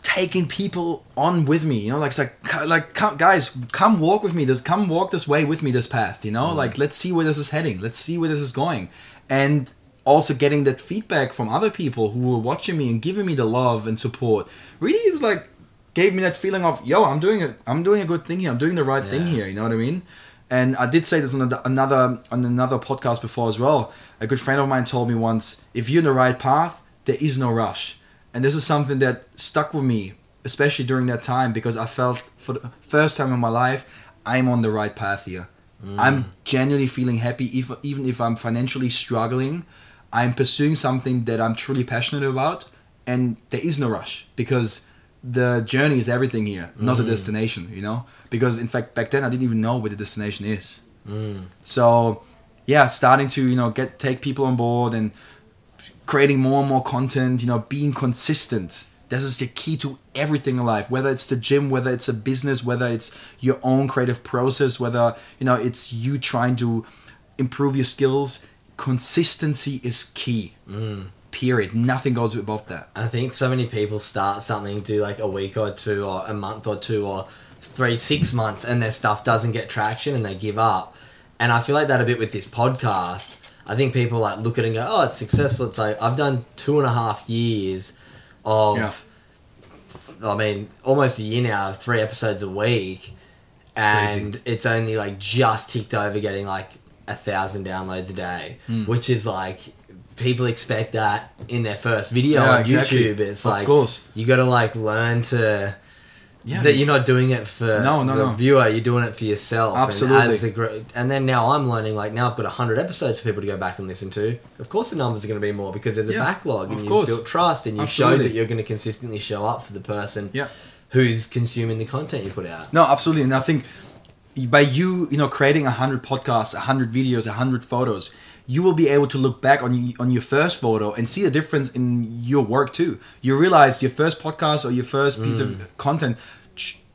taking people on with me you know like it's like like come, guys come walk with me this come walk this way with me this path you know like let's see where this is heading let's see where this is going and also getting that feedback from other people who were watching me and giving me the love and support. Really it was like gave me that feeling of yo i'm doing it i'm doing a good thing here. I'm doing the right thing here you know what i mean? And i did say this on another- another on another podcast before as well. A good friend of mine told me once if you're in the right path there is no rush. And this is something that stuck with me especially during that time because I felt for the first time in my life I'm on the right path here. Mm. I'm genuinely feeling happy even even if I'm financially struggling. I'm pursuing something that I'm truly passionate about and there is no rush because the journey is everything here, not the mm. destination, you know? Because in fact back then I didn't even know where the destination is. Mm. So yeah, starting to, you know, get take people on board and creating more and more content, you know, being consistent. This is the key to everything in life, whether it's the gym, whether it's a business, whether it's your own creative process, whether, you know, it's you trying to improve your skills. Consistency is key. Period. Nothing goes above that. I think so many people start something, do like a week or two, or a month or two, or three, six months, and their stuff doesn't get traction and they give up. And I feel like that a bit with this podcast. I think people like look at it and go, "Oh, it's successful." It's like I've done two and a half years of, Yeah. I mean, almost a year now of three episodes a week, and it's only like just ticked over getting like a thousand downloads a day, Hmm. which is like people expect that in their first video Yeah, on exactly. YouTube. It's Of like course. you got to like learn to Yeah. that you're not doing it for No, no, the no. viewer. You're doing it for yourself. Absolutely. And, as the, and then now I'm learning. Like now I've got hundred episodes for people to go back and listen to. Of course, the numbers are going to be more because there's a Yeah, backlog and of you've course. built trust and Absolutely. showed that you're going to consistently show up for the person Yeah. who's consuming the content you put out. No, absolutely. And I think by you, you know, creating a hundred podcasts, a hundred videos, a hundred photos, you will be able to look back on on your first photo and see a difference in your work too. You realize your first podcast or your first piece of mm. content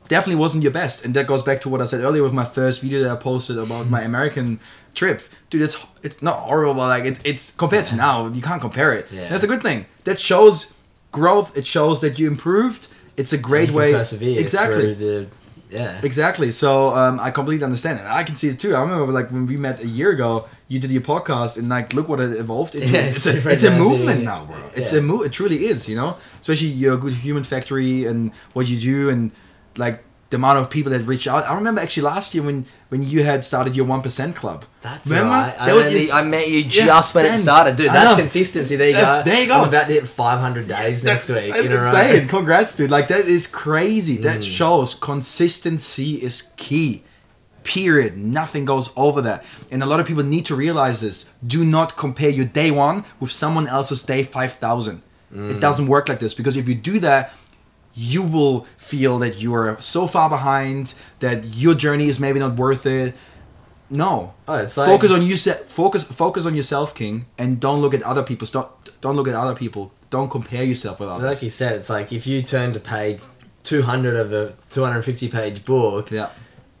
definitely wasn't your best, and that goes back to what I said earlier with my first video that I posted about my mm. American trip. Dude, it's it's not horrible, but like it's it's compared to now, you can't compare it. Yeah. That's a good thing. That shows growth. It shows that you improved. It's a great way. persevere exactly. the yeah. Exactly. So um, I completely understand it. I can see it too. I remember like when we met a year ago, you did your podcast, and like look what it evolved into. Yeah, it's it's a it's a movement now, bro. It's Yeah. a move. It truly is. You know, especially your good human factory and what you do, and like the amount of people that reach out. I remember actually last year when when you had started your one percent club. That's Remember? right. I, was- I met you Yeah, just when it started, dude. That's consistency. There you Uh, go. there you go. I'm about to hit 500 days next week. That's in insane. Congrats, dude. Like that is crazy. Mm. That shows consistency is key. Period. Nothing goes over that. And a lot of people need to realize this. Do not compare your day one with someone else's day 5000. Mm. It doesn't work like this because if you do that, you will feel that you are so far behind that your journey is maybe not worth it. No. Oh, it's like- focus on you. Focus focus on yourself, King, and don't look at other people's. Don't don't look at other people. Don't compare yourself with others. Like you said, it's like if you turn to page 200 of a 250 page book Yeah.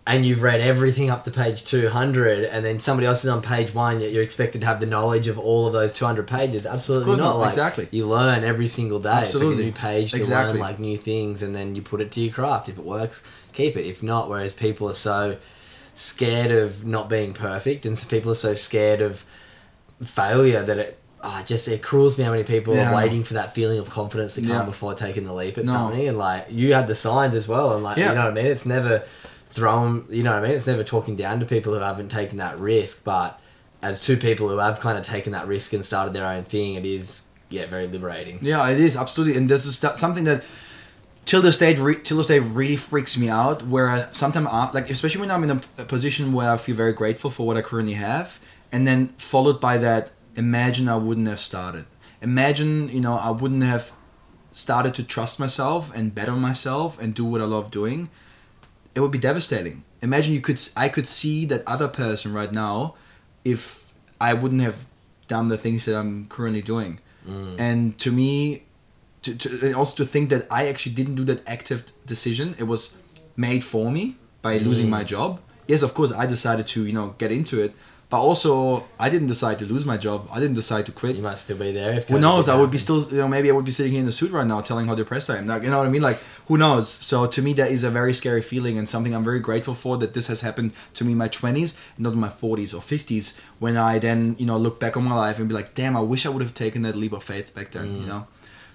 And you've read everything up to page 200 and then somebody else is on page one, yet you're expected to have the knowledge of all of those 200 pages. Absolutely not. not, Like, exactly. You learn every single day. Absolutely. It's like a new page to Exactly. learn like new things and then you put it to your craft. If it works, keep it. If not, whereas people are so scared of not being perfect and people are so scared of failure that it oh, just it cruels me how many people Yeah. are waiting for that feeling of confidence to come Yeah. before taking the leap at No. something and like you had the signs as well and like Yeah. you know what I mean it's never thrown you know what I mean it's never talking down to people who haven't taken that risk but as two people who have kind of taken that risk and started their own thing it is yeah very liberating Yeah, it is absolutely, and this is something that till this day, re- till this day, really freaks me out. Where sometimes, like especially when I'm in a, a position where I feel very grateful for what I currently have, and then followed by that, imagine I wouldn't have started. Imagine you know I wouldn't have started to trust myself and better myself and do what I love doing. It would be devastating. Imagine you could I could see that other person right now, if I wouldn't have done the things that I'm currently doing. Mm. And to me to, to also to think that i actually didn't do that active decision it was made for me by losing mm. my job. Yes of course i decided to you know get into it but also i didn't decide to lose my job i didn't decide to quit you might still be there if who knows i would be still you know maybe i would be sitting here in the suit right now telling how depressed i am like you know what i mean like who knows so to me that is a very scary feeling and something i'm very grateful for that this has happened to me in my 20s not in my 40s or 50s when i then you know look back on my life and be like damn i wish i would have taken that leap of faith back then Mm. you know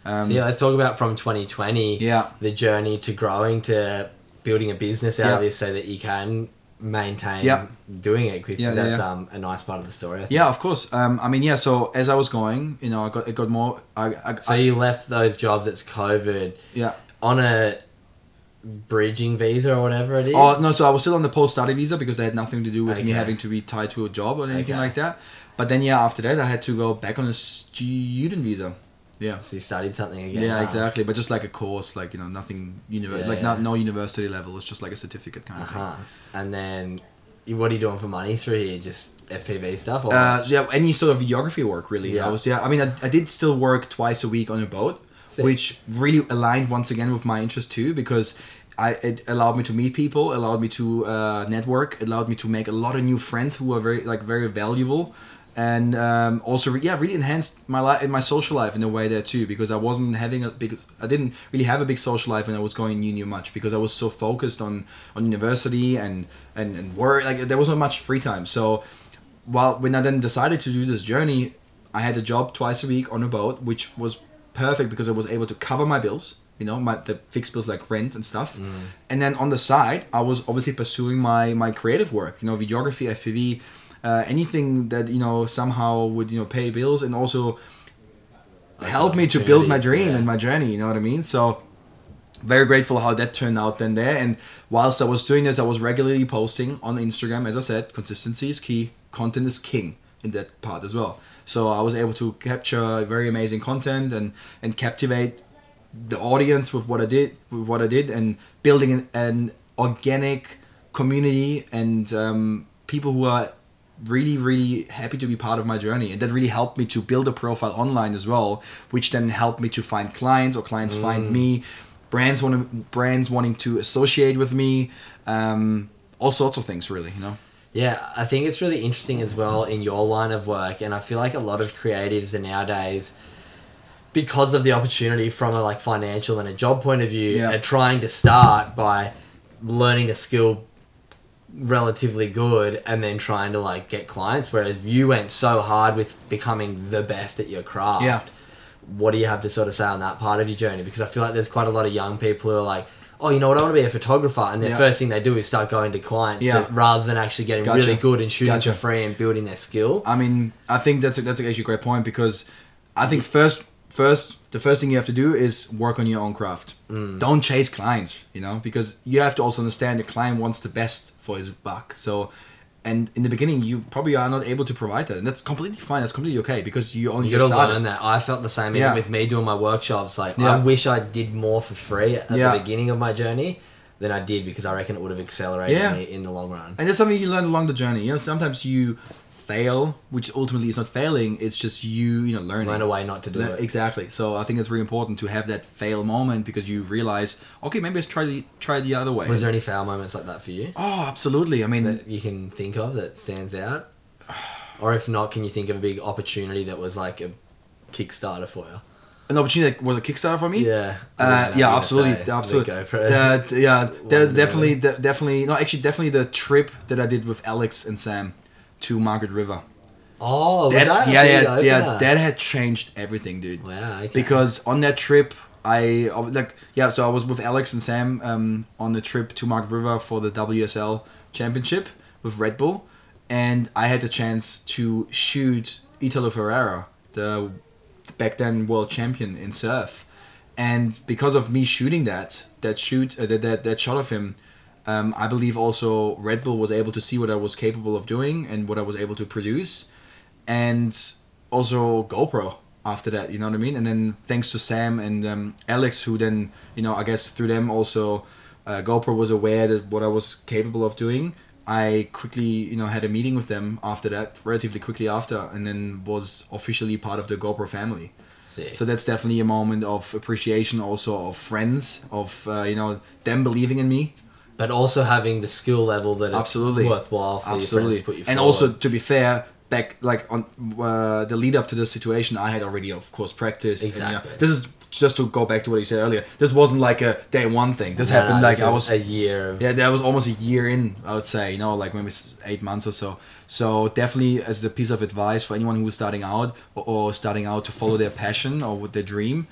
um, So yeah, let's talk about from 2020. Yeah. The journey to growing to building a business out Yeah. of this, so that you can maintain Yeah. doing it. Because Yeah, that's yeah. um a nice part of the story. I think. yeah of course um, i mean yeah so as i was going you know i got it got more i, I, So I you left those jobs. It's COVID. yeah on a bridging visa or whatever it is. Oh no, so I was still on the post study visa because that had nothing to do with me having to be tied to a job or anything Okay. like that. But then yeah, after that I had to go back on a student visa. Yeah. So you studied something again. Yeah, huh? exactly. But just like a course, like you know, nothing univer- Yeah, like yeah. not no university level. It's just like a certificate kind of thing. Uh-huh. And then, what are you doing for money through here? Just FPV stuff? Or Uh, yeah, any sort of videography work really. Yeah. I was yeah. I mean, I, I did still work twice a week on a boat, Sick. which really aligned once again with my interest too because. I, it allowed me to meet people, allowed me to uh, network, allowed me to make a lot of new friends who are very like very valuable, and um, also re- yeah really enhanced my life in my social life in a way there too because I wasn't having a big I didn't really have a big social life when I was going uni much because I was so focused on on university and and, and work like there wasn't much free time so while when I then decided to do this journey, I had a job twice a week on a boat, which was perfect because I was able to cover my bills, you know, my the fixed bills like rent and stuff. And then on the side, I was obviously pursuing my my creative work, you know, videography, FPV, uh, anything that you know somehow would you know pay bills and also help me to build my dream yeah. and my journey. You know what I mean? So very grateful how that turned out then there and whilst i was doing this i was regularly posting on instagram as i said consistency is key content is king in that part as well so i was able to capture very amazing content and and captivate the audience with what i did with what i did and building an, an organic community and um, people who are really really happy to be part of my journey. And that really helped me to build a profile online as well which then helped me to find clients or clients find me. Brands want brands wanting to associate with me um, all sorts of things really you know? Yeah, I think it's really interesting as well in your line of work, and I feel like a lot of creatives are nowadays, because of the opportunity from a like financial and a job point of view, Yeah. are trying to start by learning a skill relatively good and then trying to like get clients. Whereas you went so hard with becoming the best at your craft. Yeah. What do you have to sort of say on that part of your journey? Because I feel like there's quite a lot of young people who are like, oh, you know what, I want to be a photographer. And the Yeah. first thing they do is start going to clients Yeah. that- rather than actually getting Gotcha. really good and shooting Gotcha. for free and building their skill. I mean, I think that's a, that's actually a great point because I think first first the first thing you have to do is work on your own craft. Mm. Don't chase clients, you know, because you have to also understand the client wants the best for his buck. So, and in the beginning, you probably are not able to provide that, and that's completely fine. That's completely okay because you only You just gotta started. learn that. I felt the same Yeah. with me doing my workshops. Like, I wish I did more for free at Yeah. the beginning of my journey than I did because I reckon it would have accelerated Yeah. me in the long run. And that's something you learn along the journey. You know, sometimes you fail, which ultimately is not failing. It's just you, you know, learning. Learn a way not to do That- it. Exactly. So I think it's really important to have that fail moment because you realize, okay, maybe let's try the try the other way. Was there any fail moments like that for you oh, absolutely. I mean, that you can think of that stands out? Or if not, can you think of a big opportunity that was like a Kickstarter for you? an opportunity that was a Kickstarter for me. Yeah. Uh, yeah, absolutely, absolutely. Uh, d- yeah, definitely, de- definitely. No, actually, definitely the trip that I did with Alex and Sam to Margaret River. Oh, was That, that yeah, yeah, yeah. That had changed everything, dude. Wow, okay. Because on that trip, I I like yeah. So I was with Alex and Sam um, on the trip to Margaret River for the WSL Championship with Red Bull, and I had the chance to shoot Italo Ferreira, the back then world champion in surf, and because of me shooting that that shoot uh, that, that that shot of him. Um, I believe also Red Bull was able to see what I was capable of doing and what I was able to produce, and also GoPro after that. You know what I mean? And then thanks to Sam and um, Alex, who then you know I guess through them also uh, GoPro was aware that what I was capable of doing. I quickly you know had a meeting with them after that, relatively quickly after, and then was officially part of the GoPro family. Sick. So that's definitely a moment of appreciation, also of friends, of uh, you know them believing in me. But also having the skill level that it's Absolutely. worthwhile for your friends Absolutely. to put you and forward. also to be fair, back like on uh, the lead up to this situation, I had already, of course, practiced. and, you know, Exactly. this is just to go back to what you said earlier. This wasn't like a day one thing. This No, happened no, like this I was a year of yeah, that was almost a year in, I would say, you know, like maybe eight months or so. So definitely, as a piece of advice for anyone who's starting out or, or starting out to follow their passion or with their dream,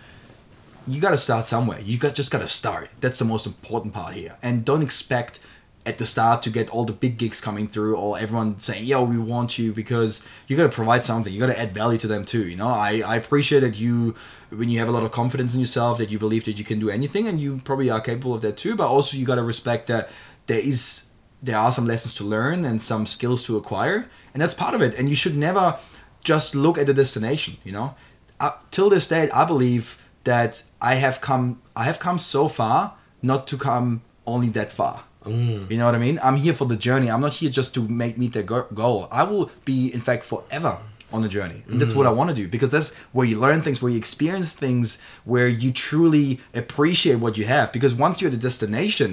you got to start somewhere. You got just got to start. That's the most important part here. And don't expect at the start to get all the big gigs coming through or everyone saying yo we want you because you got to provide something you got to add value to them too you know I, I appreciate that you when you have a lot of confidence in yourself that you believe that you can do anything and you probably are capable of that too but also you got to respect that there is there are some lessons to learn and some skills to acquire and that's part of it and you should never just look at the destination you know uh, till this day i believe that i have come i have come so far not to come only that far. Mm. you know what i mean? I'm here for the journey. I'm not here just to make meet the goal. I will be in fact forever on the journey. And that's what i Mm. want to do because that's where you learn things where you experience things where you truly appreciate what you have. Because once you're at the destination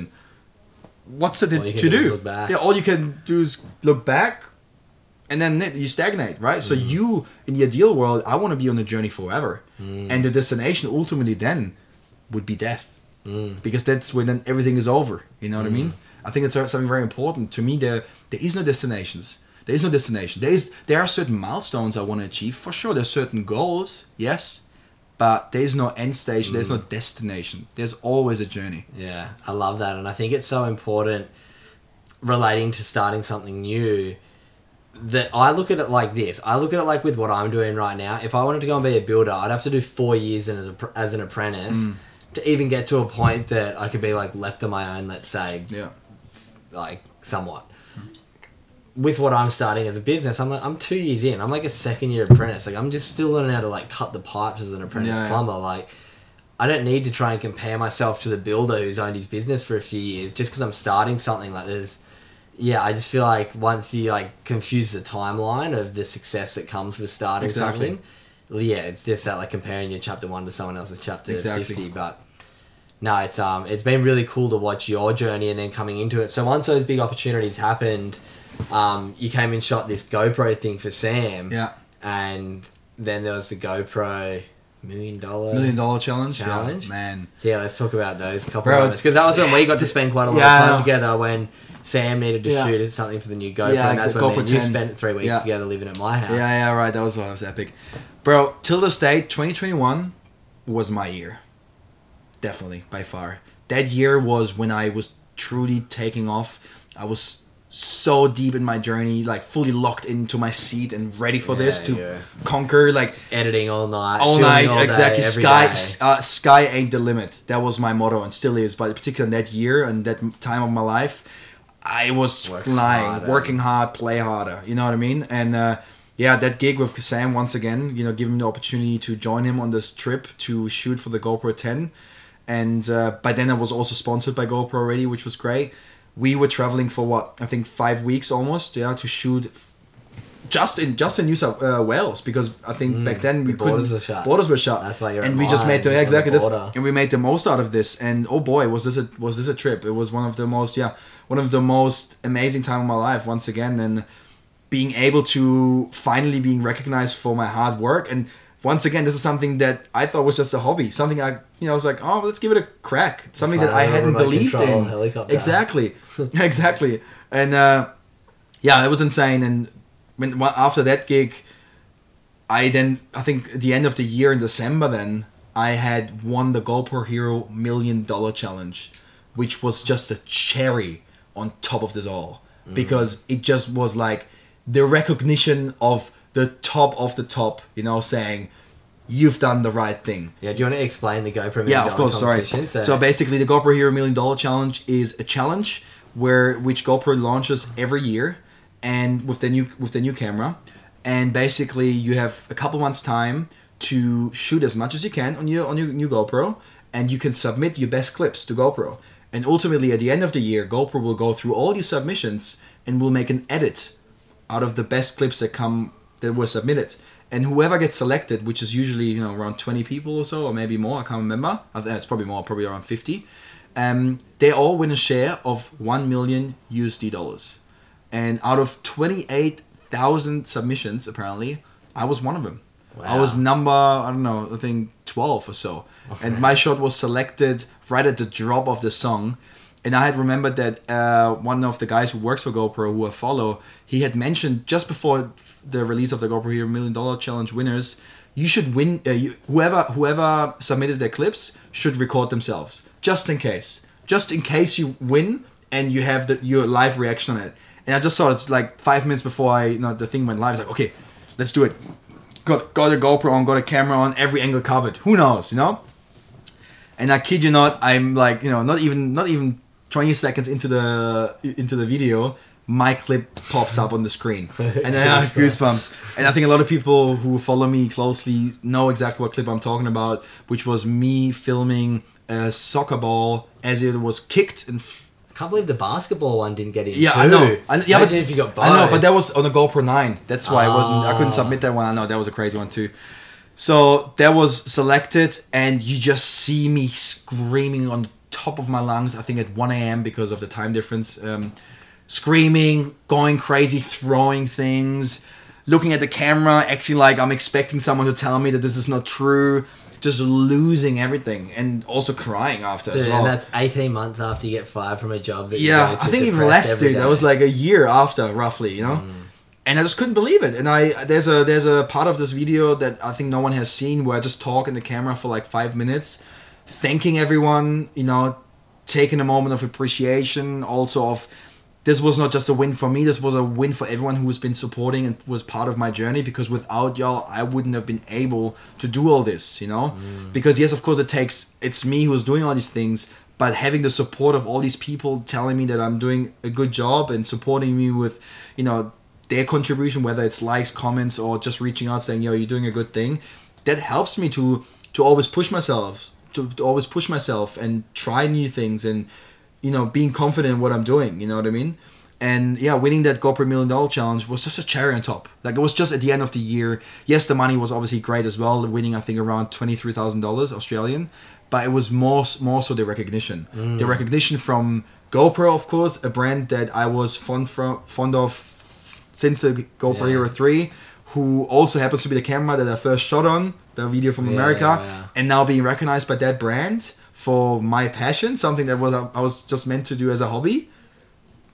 what's it to do do? yeah all you can do is look back and then you stagnate right? Mm. so you in the ideal world i want to be on the journey forever. Mm. and the destination ultimately then would be death. Mm. because that's when then everything is over you know what i mean? I think it's something very important. To me there there is no destinations. There is no destination. There is there are certain milestones i want to achieve for sure. There's certain goals yes. But there's no end station there's no Mm. destination. There's always a journey. Yeah, I love that, and I think it's so important relating to starting something new that I look at it like this. I look at it like with what I'm doing right now. If I wanted to go and be a builder, I'd have to do four years in as, a, as an apprentice Mm. to even get to a point that I could be like left on my own. Let's say, yeah like somewhat. With what I'm starting as a business, I'm like, I'm two years in. I'm like a second year apprentice. Like I'm just still learning how to like cut the pipes as an apprentice Yeah, yeah. plumber. Like I don't need to try and compare myself to the builder who's owned his business for a few years just because I'm starting something like this. Yeah, I just feel like once you like confuse the timeline of the success that comes with starting Exactly. something, yeah, it's just that like comparing your chapter one to someone else's chapter Exactly. fifty. But no, it's um, it's been really cool to watch your journey and then coming into it. So once those big opportunities happened, um, you came and shot this GoPro thing for Sam. yeah And then there was the GoPro million dollar million dollar challenge Challenge? yeah, man So yeah, let's talk about those couple Bro, moments because that was when we got to spend quite a lot Yeah, of time together when Sam needed to Yeah. shoot something for the new GoPro, Yeah, and that's when you spent three weeks Yeah. together living at my house. Yeah, yeah, right. That was that was epic, bro. Till this day, 2021 was my year. Definitely, by far. That year was when I was truly taking off. I was so deep in my journey, like fully locked into my seat and ready for this to yeah. conquer, like Editing all night, all night. all exactly. every Sky, uh, sky ain't the limit. That was my motto and still is. But particularly in that year and that time of my life, I was Work flying, harder. working hard, play harder. You know what I mean? And uh, yeah, that gig with Sam once again, you know, him the opportunity to join him on this trip to shoot for the GoPro 10. And uh, by then I was also sponsored by GoPro already, which was great. We were traveling for what I think five weeks almost, yeah, to shoot just in just in New South uh, Wales because I think back then we Mm, the borders couldn't were shut. borders were shut. That's why you're and we just made the the exactly border. and we made the most out of this. And oh boy, was this a was this a trip? It was one of the most yeah one of the most amazing time of my life once again and being able to finally being recognized for my hard work and once again this is something that I thought was just a hobby something I you know I was like oh let's give it a crack. Something that I hadn't believed in. helicopter. exactly. Exactly. And uh, yeah it was insane. And when after that gig I then I think at the end of the year in December then I had won the GoPro Hero million dollar challenge, which was just a cherry on top of this all. Because it just was like the recognition of the top of the top, you know, saying you've done the right thing. Yeah, do you want to explain the GoPro? Yeah, of course. Sorry. competition? So basically, the GoPro Hero Million Dollar Challenge is a challenge where which GoPro launches every year, and with the new with the new camera, and basically you have a couple months time to shoot as much as you can on your on your new GoPro, and you can submit your best clips to GoPro. And ultimately, at the end of the year, GoPro will go through all these submissions and will make an edit out of the best clips that come that were submitted. And whoever gets selected, which is usually you know around twenty people or so, or maybe more, I can't remember. I think it's probably more, probably around fifty. Um, they all win a share of one million USD dollars. And out of twenty eight thousand submissions, apparently, I was one of them. Wow. I was number I don't know, I think twelve or so, and my shot was selected right at the drop of the song. And I had remembered that uh, one of the guys who works for GoPro, who I follow, he had mentioned just before the release of the GoPro Hero Million Dollar Challenge winners, you should win. Uh, you, whoever whoever submitted their clips should record themselves, just in case. Just in case you win, and you have the, your live reaction on it. And I just saw it like five minutes before I, you know, the thing went live. It's like, okay, let's do it. Got got a GoPro on, got a camera on, every angle covered. Who knows, you know? And I kid you not, I'm like, you know, not even not even 20 seconds into the into the video, my clip pops up on the screen, and I have goosebumps. And I think a lot of people who follow me closely know exactly what clip I'm talking about, which was me filming a soccer ball as it was kicked and. I can't believe the basketball one didn't get in. Yeah, too. I know. I, yeah, Imagine but, if you got both. I know, but that was on the GoPro 9. That's why I wasn't. I couldn't Ah. submit that one. I know that was a crazy one too. So that was selected, and you just see me screaming on top of my lungs. I think at 1 a.m. because of the time difference. Um, screaming, going crazy, throwing things, looking at the camera, acting like I'm expecting someone to tell me that this is not true. Just losing everything, and also crying after as well. and that's 18 months after you get fired from a job that you Yeah, I think even less, dude. That was like a year after, roughly, you know. Mm. And I just couldn't believe it. And I there's a there's a part of this video that I think no one has seen where I just talk in the camera for like five minutes, thanking everyone, you know, taking a moment of appreciation, also of this was not just a win for me. This was a win for everyone who has been supporting and was part of my journey. Because without y'all, I wouldn't have been able to do all this. You know, mm. because yes, of course, it takes. It's me who's doing all these things, but having the support of all these people telling me that I'm doing a good job and supporting me with, you know, their contribution, whether it's likes, comments, or just reaching out saying, "Yo, you're doing a good thing," that helps me to to always push myself, to, to always push myself and try new things and you know being confident in what I'm doing. You know what I mean? And yeah, winning that GoPro Million Dollar Challenge was just a cherry on top. Like it was just at the end of the year. Yes, the money was obviously great as well, winning I think around twenty three thousand dollars Australian. But it was more more so the recognition, mm. the recognition from GoPro, of course, a brand that I was fond from fond of since the GoPro Yeah. Hero 3, who also happens to be the camera that I first shot on, the video from Yeah, America, yeah. and now being recognized by that brand for my passion, something that was I was just meant to do as a hobby.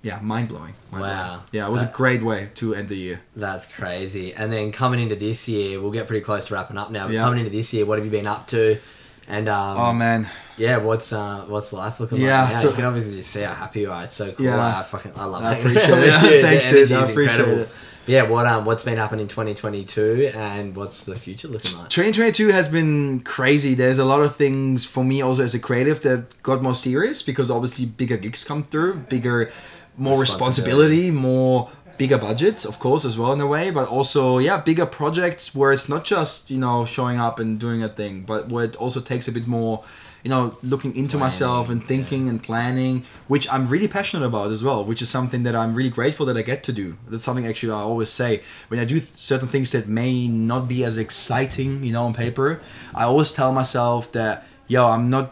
Yeah, mind blowing. Wow. Yeah, it was a great way to end the year. That's crazy. And then coming into this year, we'll get pretty close to wrapping up now. But Yeah. coming into this year, what have you been up to? And um, Oh man, yeah, what's uh, what's life looking Yeah, like Yeah, so- you can obviously just see how happy you are. It's so cool. Yeah. I fucking I love I appreciate it. Thanks, the dude. I appreciate incredible. it. Yeah, what um what's been happening in 2022 and what's the future looking like? 2022 has been crazy. There's a lot of things for me also as a creative that got more serious because obviously bigger gigs come through, bigger, more Responsibility. responsibility, more bigger budgets, of course, as well in a way, but also yeah, bigger projects where it's not just you know showing up and doing a thing, but where it also takes a bit more. You know, looking into myself and Planning, thinking and planning, which I'm really passionate about as well, which is something that I'm really grateful that I get to do. That's something actually I always say when I do certain things that may not be as exciting, you know, on paper. I always tell myself that, yo, I'm not,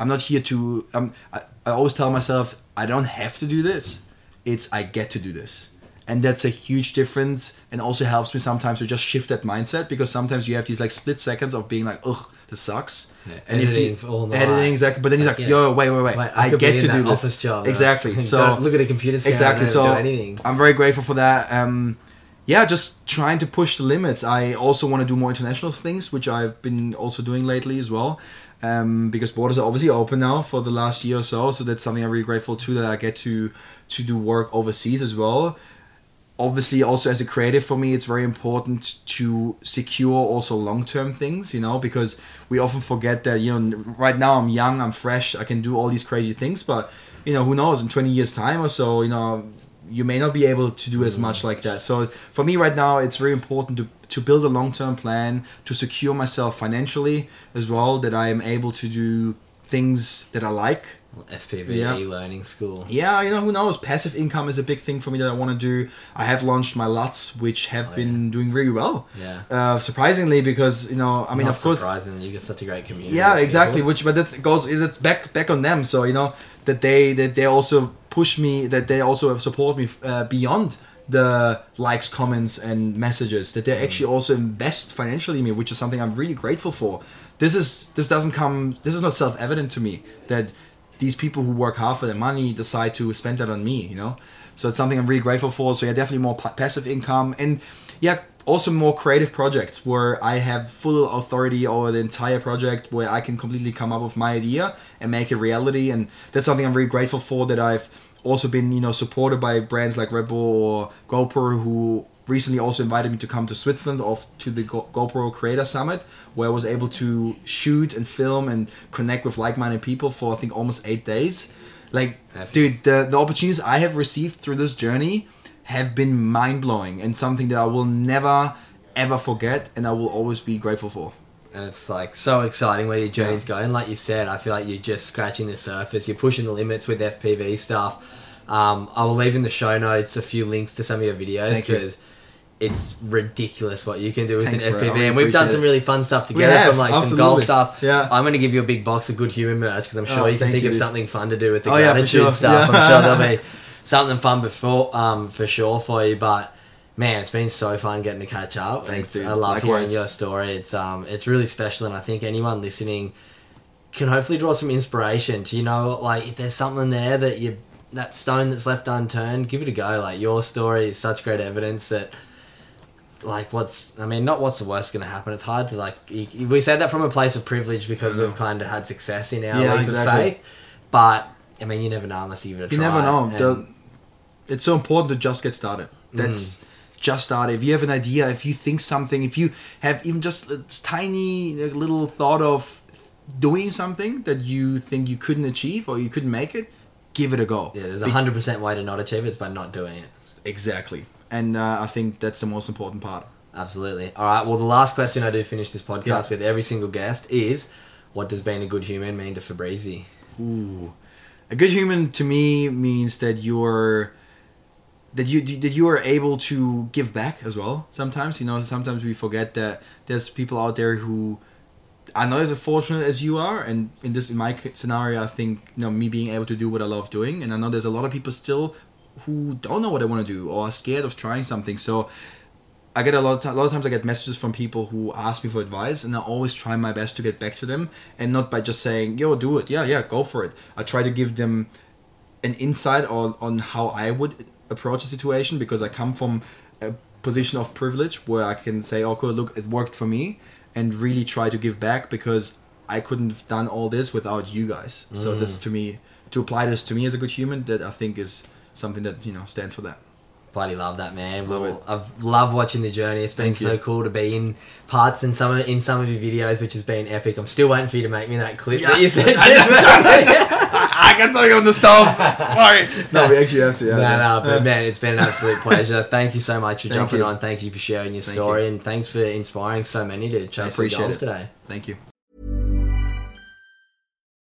I'm not here to. Um, I, I always tell myself I don't have to do this. It's I get to do this, and that's a huge difference. And also helps me sometimes to just shift that mindset because sometimes you have these like split seconds of being like, ugh, this sucks. Yeah, and if editing you, for all night. editing exactly, but then he's Like, like, yeah. yo, wait, wait, wait, Wait, I, get to do this job. exactly. Don't So look at a computer screen. exactly. So do anything. I'm very grateful for that. Um, yeah, just trying to push the limits. I also want to do more international things, which I've been also doing lately as well. Um, because borders are obviously open now for the last year or so, so that's something I'm really grateful to that I get to to do work overseas as well. Obviously, also as a creative for me, it's very important to secure also long term things, you know, because we often forget that you know right now I'm young, I'm fresh, I can do all these crazy things, but you know who knows in 20 years time or so, you know you may not be able to do as much like that. So for me right now, it's very important to, to build a long term plan to secure myself financially as well, that I am able to do things that I like. FPV Yeah. e-learning school. Yeah, you know, who knows? Passive income is a big thing for me that I want to do. I have launched my LUTs, which have Oh, been doing really well. Yeah. Uh, surprisingly, because, you know, I mean, Not of course. surprising. You got such a great community. Yeah, exactly. people. Which, but that's goes. That's back back on them. So you know that they that they also push me. That they also support me uh, beyond the likes, comments, and messages. That they Mm. actually also invest financially in me, which is something I'm really grateful for. This is this doesn't come. This is not self evident to me that these people who work hard for their money decide to spend that on me. You know. So it's something I'm really grateful for. So yeah, definitely more pa- passive income and yeah, also more creative projects where I have full authority over the entire project, where I can completely come up with my idea and make it reality. And that's something I'm really grateful for that I've also been you know supported by brands like Red Bull or GoPro who recently also invited me to come to Switzerland off to the Go- GoPro Creator Summit where I was able to shoot and film and connect with like-minded people for I think almost eight days. Like, Happy. dude, the, the opportunities I have received through this journey have been mind-blowing and something that I will never ever forget and I will always be grateful for. and it's like so exciting where your journey's going. Like you said, I feel like you're just scratching the surface. You're pushing the limits with FPV stuff. Um, I will leave in the show notes a few links to some of your videos because it's ridiculous what you can do with Thanks, an. I FPV. and we've done some really fun stuff together have, from like some golf stuff. Yeah. I'm going to give you a big box of good human merch because I'm sure Oh, you can think you, of something fun to do with the Oh, yeah, gratitude sure. stuff. Yeah. I'm sure there'll be something fun before um, for sure for you. But man, it's been so fun getting to catch up. Thanks, It's- dude. I love Likewise. hearing your story. It's um, it's really special, and I think anyone listening can hopefully draw some inspiration to you know, like if there's something there that you that stone that's left unturned, give it a go. Like your story is such great evidence that. Like what's I mean, not what's the worst going to happen. It's hard to like. you- We said that from a place of privilege because we've kind of had success in our Yeah, exactly. of faith. But I mean, you never know unless you give it a You try. never know. The, it's so important to just get started. That's Mm. just started. If you have an idea, if you think something, if you have even just a tiny little thought of doing something that you think you couldn't achieve or you couldn't make it, give it a go. yeah, there's a hundred percent way to not achieve it. It's by not doing it. Exactly. And uh, I think that's the most important part. Absolutely. All right. Well, the last question I do finish this podcast Yeah. with every single guest is, what does being a good human mean to Fabrizi? Ooh. A good human to me means that you're that you that you are able to give back as well. Sometimes you know, sometimes we forget that there's people out there who are not as fortunate as you are, and in this in my scenario, I think you know me being able to do what I love doing, and I know there's a lot of people still who don't know what they want to do or are scared of trying something. So I get a lot of time, a lot of times I get messages from people who ask me for advice, and I always try my best to get back to them, and not by just saying, "Yo, do it, yeah, yeah, go for it." I try to give them an insight on on how I would approach a situation because I come from a position of privilege where I can say, "Okay, look, it worked for me," and really try to give back because I couldn't have done all this without you guys. So that's mm. to me to apply this to me as a good human that I think is something that you know stands for that. Bloody love that man. Love well. I've loved watching the journey. It's been Thank so you. cool to be in parts in some of, in some of your videos, which has been epic. I'm still waiting for you to make me that clip Yeah. that you said. I got something on the stove. Sorry. No, we actually have to. Yeah. No, no, but man, it's been an absolute pleasure. Thank you so much for Thank jumping you. on. Thank you for sharing your Thank story, you. and thanks for inspiring so many to chase their appreciate goals it. today. Thank you.